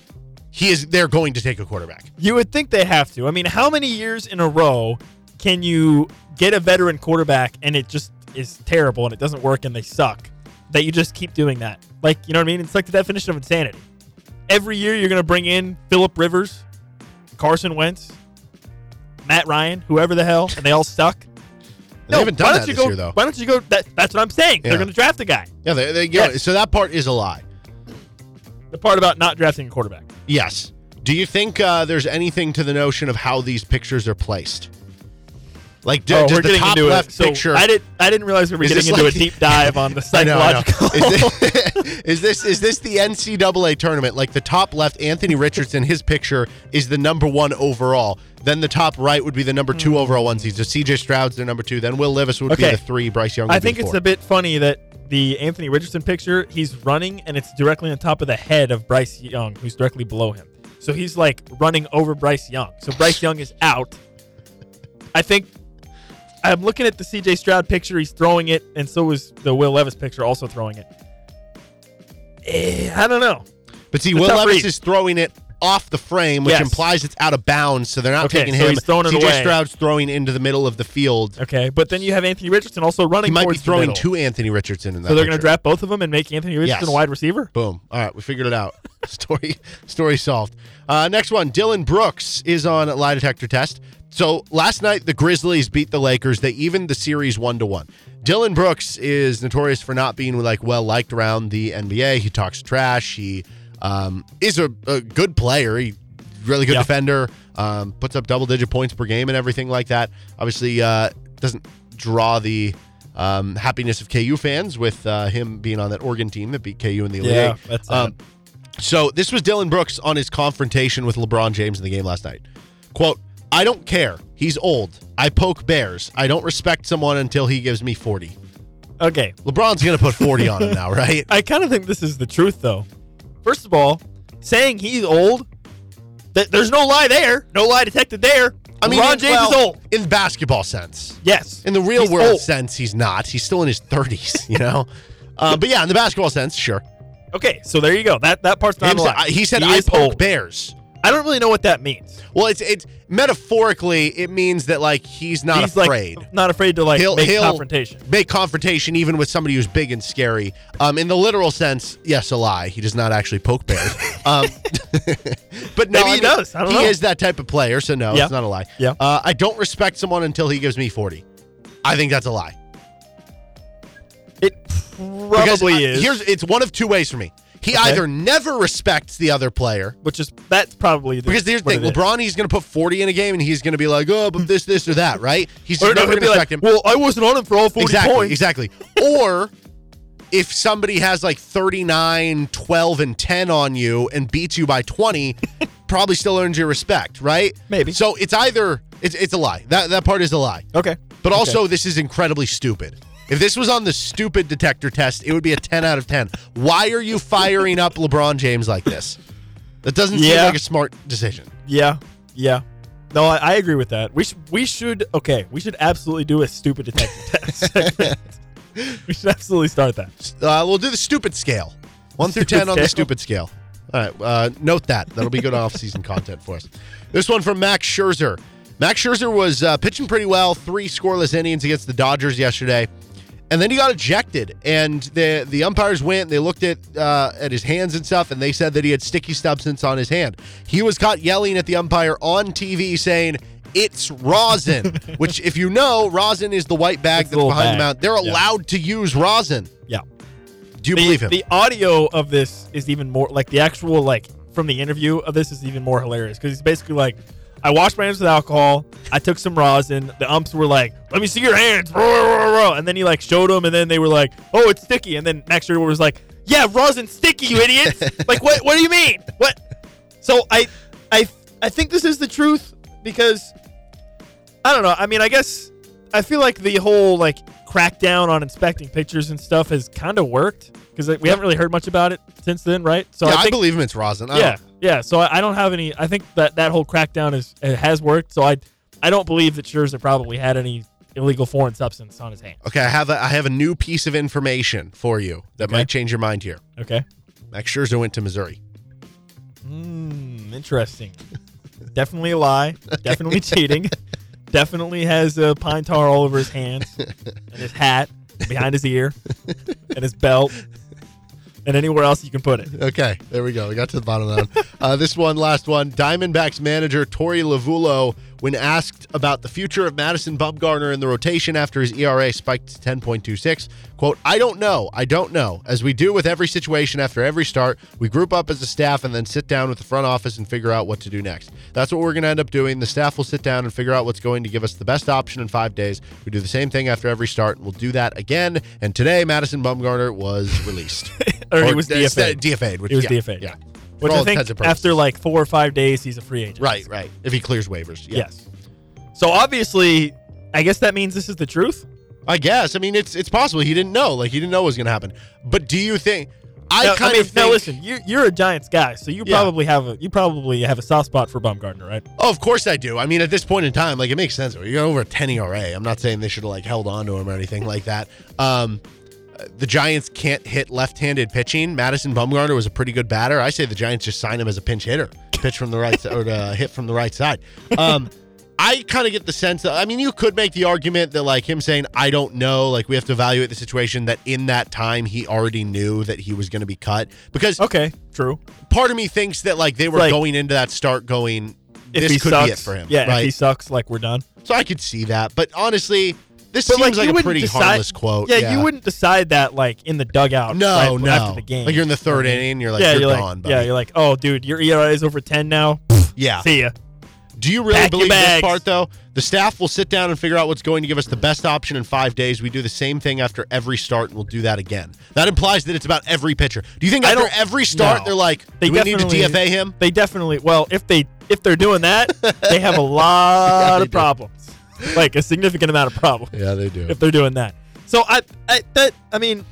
He is they're going to take a quarterback. You would think they have to. I mean, how many years in a row can you get a veteran quarterback and it just is terrible and it doesn't work and they suck? That you just keep doing that. Like, you know what I mean? It's like the definition of insanity. Every year you're going to bring in Philip Rivers, Carson Wentz, Matt Ryan, whoever the hell, and they all suck. They haven't done why that don't you this go, year though. Why don't you go? That, that's what I'm saying. Yeah. They're going to draft a guy. Yeah, they, they, Yes. so that part is a lie. The part about not drafting a quarterback. Yes. Do you think uh, there's anything to the notion of how these pictures are placed? Like, do, oh, we're the getting top into left it. So picture? I didn't. I didn't realize we were Is getting into like- a deep dive on the I know, I know. psychological. Is this, is this is this the NCAA tournament? Like the top left, Anthony Richardson, his picture is the number one overall. Then the top right would be the number two hmm. overall one seed. So CJ Stroud's their number two. Then Will Levis would be the three. Bryce Young. I think it's a bit funny that the Anthony Richardson picture, he's running and it's directly on top of the head of Bryce Young, who's directly below him. So he's like running over Bryce Young. So Bryce Young is out. I think I'm looking at the CJ Stroud picture. He's throwing it, and so is the Will Levis picture, also throwing it. Eh, I don't know. But see, Will Levis read. is throwing it off the frame, which Yes. implies it's out of bounds. So they're not Okay, taking so him. he's throwing CJ away. Stroud's throwing into the middle of the field. Okay, but then you have Anthony Richardson also running. He might be throwing to Anthony Richardson in that. So they're going to draft both of them and make Anthony Richardson Yes. a wide receiver. Boom. All right, we figured it out. story story solved. Uh, next one, Dillon Brooks is on lie detector test. So last night the Grizzlies beat the Lakers. They evened the series one to one. Dillon Brooks is notorious for not being like well liked around the NBA. He talks trash. He um, is a, a good player. He really good Yeah. defender. Um, puts up double digit points per game and everything like that. Obviously, uh, doesn't draw the um, happiness of KU fans with uh, him being on that Oregon team that beat KU in the Elite Yeah, that's Um, so this was Dillon Brooks on his confrontation with LeBron James in the game last night. Quote, I don't care. He's old. I poke bears. I don't respect someone until he gives me 40. Okay, LeBron's going to put 40 on him now, right? I kind of think this is the truth, though. First of all, saying he's old, th- there's no lie there. No lie detected there. I mean, LeBron James well, is old. In basketball sense. Yes. In the real He's world old. sense, he's not. He's still in his 30s, you know? uh, but yeah, in the basketball sense, sure. Okay, so there you go. That that part's not Him a lie. I- he said, He I poke old. bears. I don't really know what that means. Well, it's it's metaphorically, it means that like he's not he's afraid. like not afraid to like he'll make he'll confrontation. make confrontation even with somebody who's big and scary. Um, in the literal sense, yes, a lie. He does not actually poke bears. um, but no, Maybe I he mean, does. I don't he know. is that type of player, so no, Yeah. it's not a lie. Yeah. Uh, I don't respect someone until he gives me forty. I think that's a lie. It Because, probably is. Here's it's one of two ways for me. He Okay. either never respects the other player. which is that's probably the, Because here's the thing. LeBron, he's going to put 40 in a game, and he's going to be like, oh, but this, this, or that, right? He's Or just no, never going to respect like, him. Well, I wasn't on him for all forty exactly, points. exactly. Or if somebody has like 39, 12, and 10 on you and beats you by 20, probably still earns your respect, right? Maybe. So it's either it's it's a lie. That that part is a lie. Okay. But also this is incredibly stupid. If this was on the stupid detector test, it would be a 10 out of 10. Why are you firing up LeBron James like this? That doesn't seem like a smart decision. Yeah. Yeah. No, I, I agree with that. We should we should okay. We should absolutely do a stupid detector test. we should absolutely start that. Uh, we'll do the stupid scale. One through Stupid ten on the stupid scale. All right. Uh, note that. That'll be good off-season content for us. This one from Max Scherzer. Max Scherzer was uh, pitching pretty well. Three scoreless innings against the Dodgers yesterday, and then he got ejected. And the the umpires went. and They looked at uh, at his hands and stuff, and they said that he had sticky substance on his hand. He was caught yelling at the umpire on TV, saying. It's rosin, which, if you know, rosin is the white bag It's that's behind the mound. They're Yeah. allowed to use rosin. Yeah. Do you the, believe him? The audio of this is even more like the actual like from the interview of this is even more hilarious because he's basically like, I washed my hands with alcohol. I took some rosin. The umps were like, "Let me see your hands," and then he like showed them, and then they were like, "Oh, it's sticky." And then next year was like, "Yeah, rosin sticky, you idiots!" like, what? What do you mean? What? So I, I, I think this is the truth because I don't know. I mean, I guess I feel like the whole like crackdown on inspecting pictures and stuff has kind of worked because we haven't really heard much about it since then, right? So yeah, I I, believe him. It's rosin. I yeah, don't- yeah. So I, I don't have any. I think that that whole crackdown is it has worked. So I, I don't believe that Scherzer probably had any illegal foreign substance on his hand. Okay, I have a I have a new piece of information for you that Okay. might change your mind here. Okay. Max Scherzer went to Missouri. Hmm. Interesting. Definitely a lie. Definitely cheating. Definitely has uh, pine tar all over his hands and his hat, behind his ear, and his belt, and anywhere else you can put it. Okay, there we go. We got to the bottom of that. uh, this one, last one. Diamondbacks manager Torey Lovullo, when asked about the future of Madison Bumgarner in the rotation after his ERA spiked to 10.26, quote, I don't know. I don't know. As we do with every situation after every start, we group up as a staff and then sit down with the front office and figure out what to do next. That's what we're going to end up doing. The staff will sit down and figure out what's going to give us the best option in five days. We do the same thing after every start, and we'll do that again. And today, Madison Bumgarner was released. Or he was DFA'd. DFA'd. Which, He was yeah, DFA'd. Yeah. Which I think intents and purposes. after like four or five days, he's a free agent. Right, right. If he clears waivers. Yeah. Yes. So obviously, I guess that means this is the truth. I guess. I mean, it's it's possible he didn't know. Like he didn't know what was going to happen. But do you think? I Now- kind mean, of think. now listen, you're you're a Giants guy, so you Yeah. probably have a you probably have a soft spot for Bumgarner, right? Oh, of course I do. I mean, at this point in time, like it makes sense. You got over a 10 ERA. I'm not saying they should have like held on to him or anything like that. Um, the Giants can't hit left-handed pitching. Madison Bumgarner was a pretty good batter. I say the Giants just sign him as a pinch hitter, pitch from the right side or to hit from the right side. Um, I kind of get the sense that I mean, you could make the argument that like him saying I don't know, like we have to evaluate the situation that in that time he already knew that he was going to be cut because Okay, true. part of me thinks that like they were Like- going into that start going this could sucks, be it for him. yeah. right? If he sucks, like we're done. So I could see that, but honestly, this But seems like, like, a pretty decide- harmless quote. Yeah, you wouldn't decide that like in the dugout. No, right no. After the game, Like you're in the third inning, you're like yeah, you're, you're gone. buddy. yeah, you're like, oh, dude, your ERA is over ten now. yeah. See ya. Do you really Pack believe this part though? The staff will sit down and figure out what's going to give us the best option in five days. We do the same thing after every start, and we'll do that again. That implies that it's about every pitcher. Do you think I after don't- every start no. they're like, They we need to DFA him? They definitely. Well, if they if they're doing that, they have a lot Yeah, of problems, like a significant amount of problems. Yeah, they do. if they're doing that. So I, I that I mean,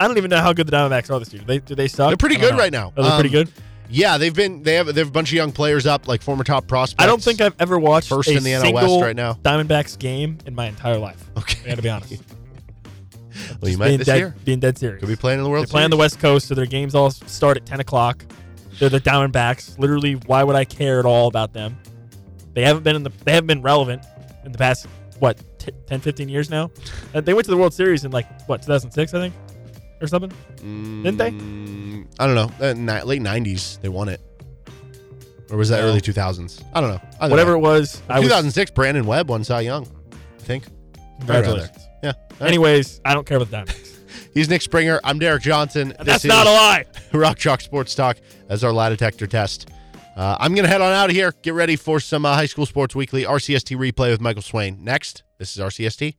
I don't even know how good the Diamondbacks are this year. Do they do they suck? They're pretty good know. right now. Are they pretty Um, good? Yeah, they've been they have they have a bunch of young players up, like former top prospects. I don't think I've ever watched first a in the NL West right now. Diamondbacks game in my entire life. Okay. I got to be honest. Well, you might being this dead, year. being dead serious. Could be playing in the World They play on the West Coast, so their games all start at 10 o'clock. They're the Diamondbacks. Literally, why would I care at all about them? They haven't been in the. They haven't been relevant in the past what t- 10, 15 years now. Uh, they went to the World Series in like what 2006, I think, or something. Didn't they? Mm, I don't know. Uh, ni- late '90s, they won it, or was that No. early 2000s? I don't know. Either Whatever way. it was, I was 2006, Brandon Webb won Cy Young. I think. congratulations. Yeah. Right. Anyways, I don't care about the Diamondbacks. He's Nick Springer. I'm Derek Johnson. That's not a lie. Rock Chalk Sports Talk. as our lie detector test. Uh, I'm going to head on out of here. Get ready for some uh, high school sports weekly RCST replay with Michael Swain. Next, this is RCST.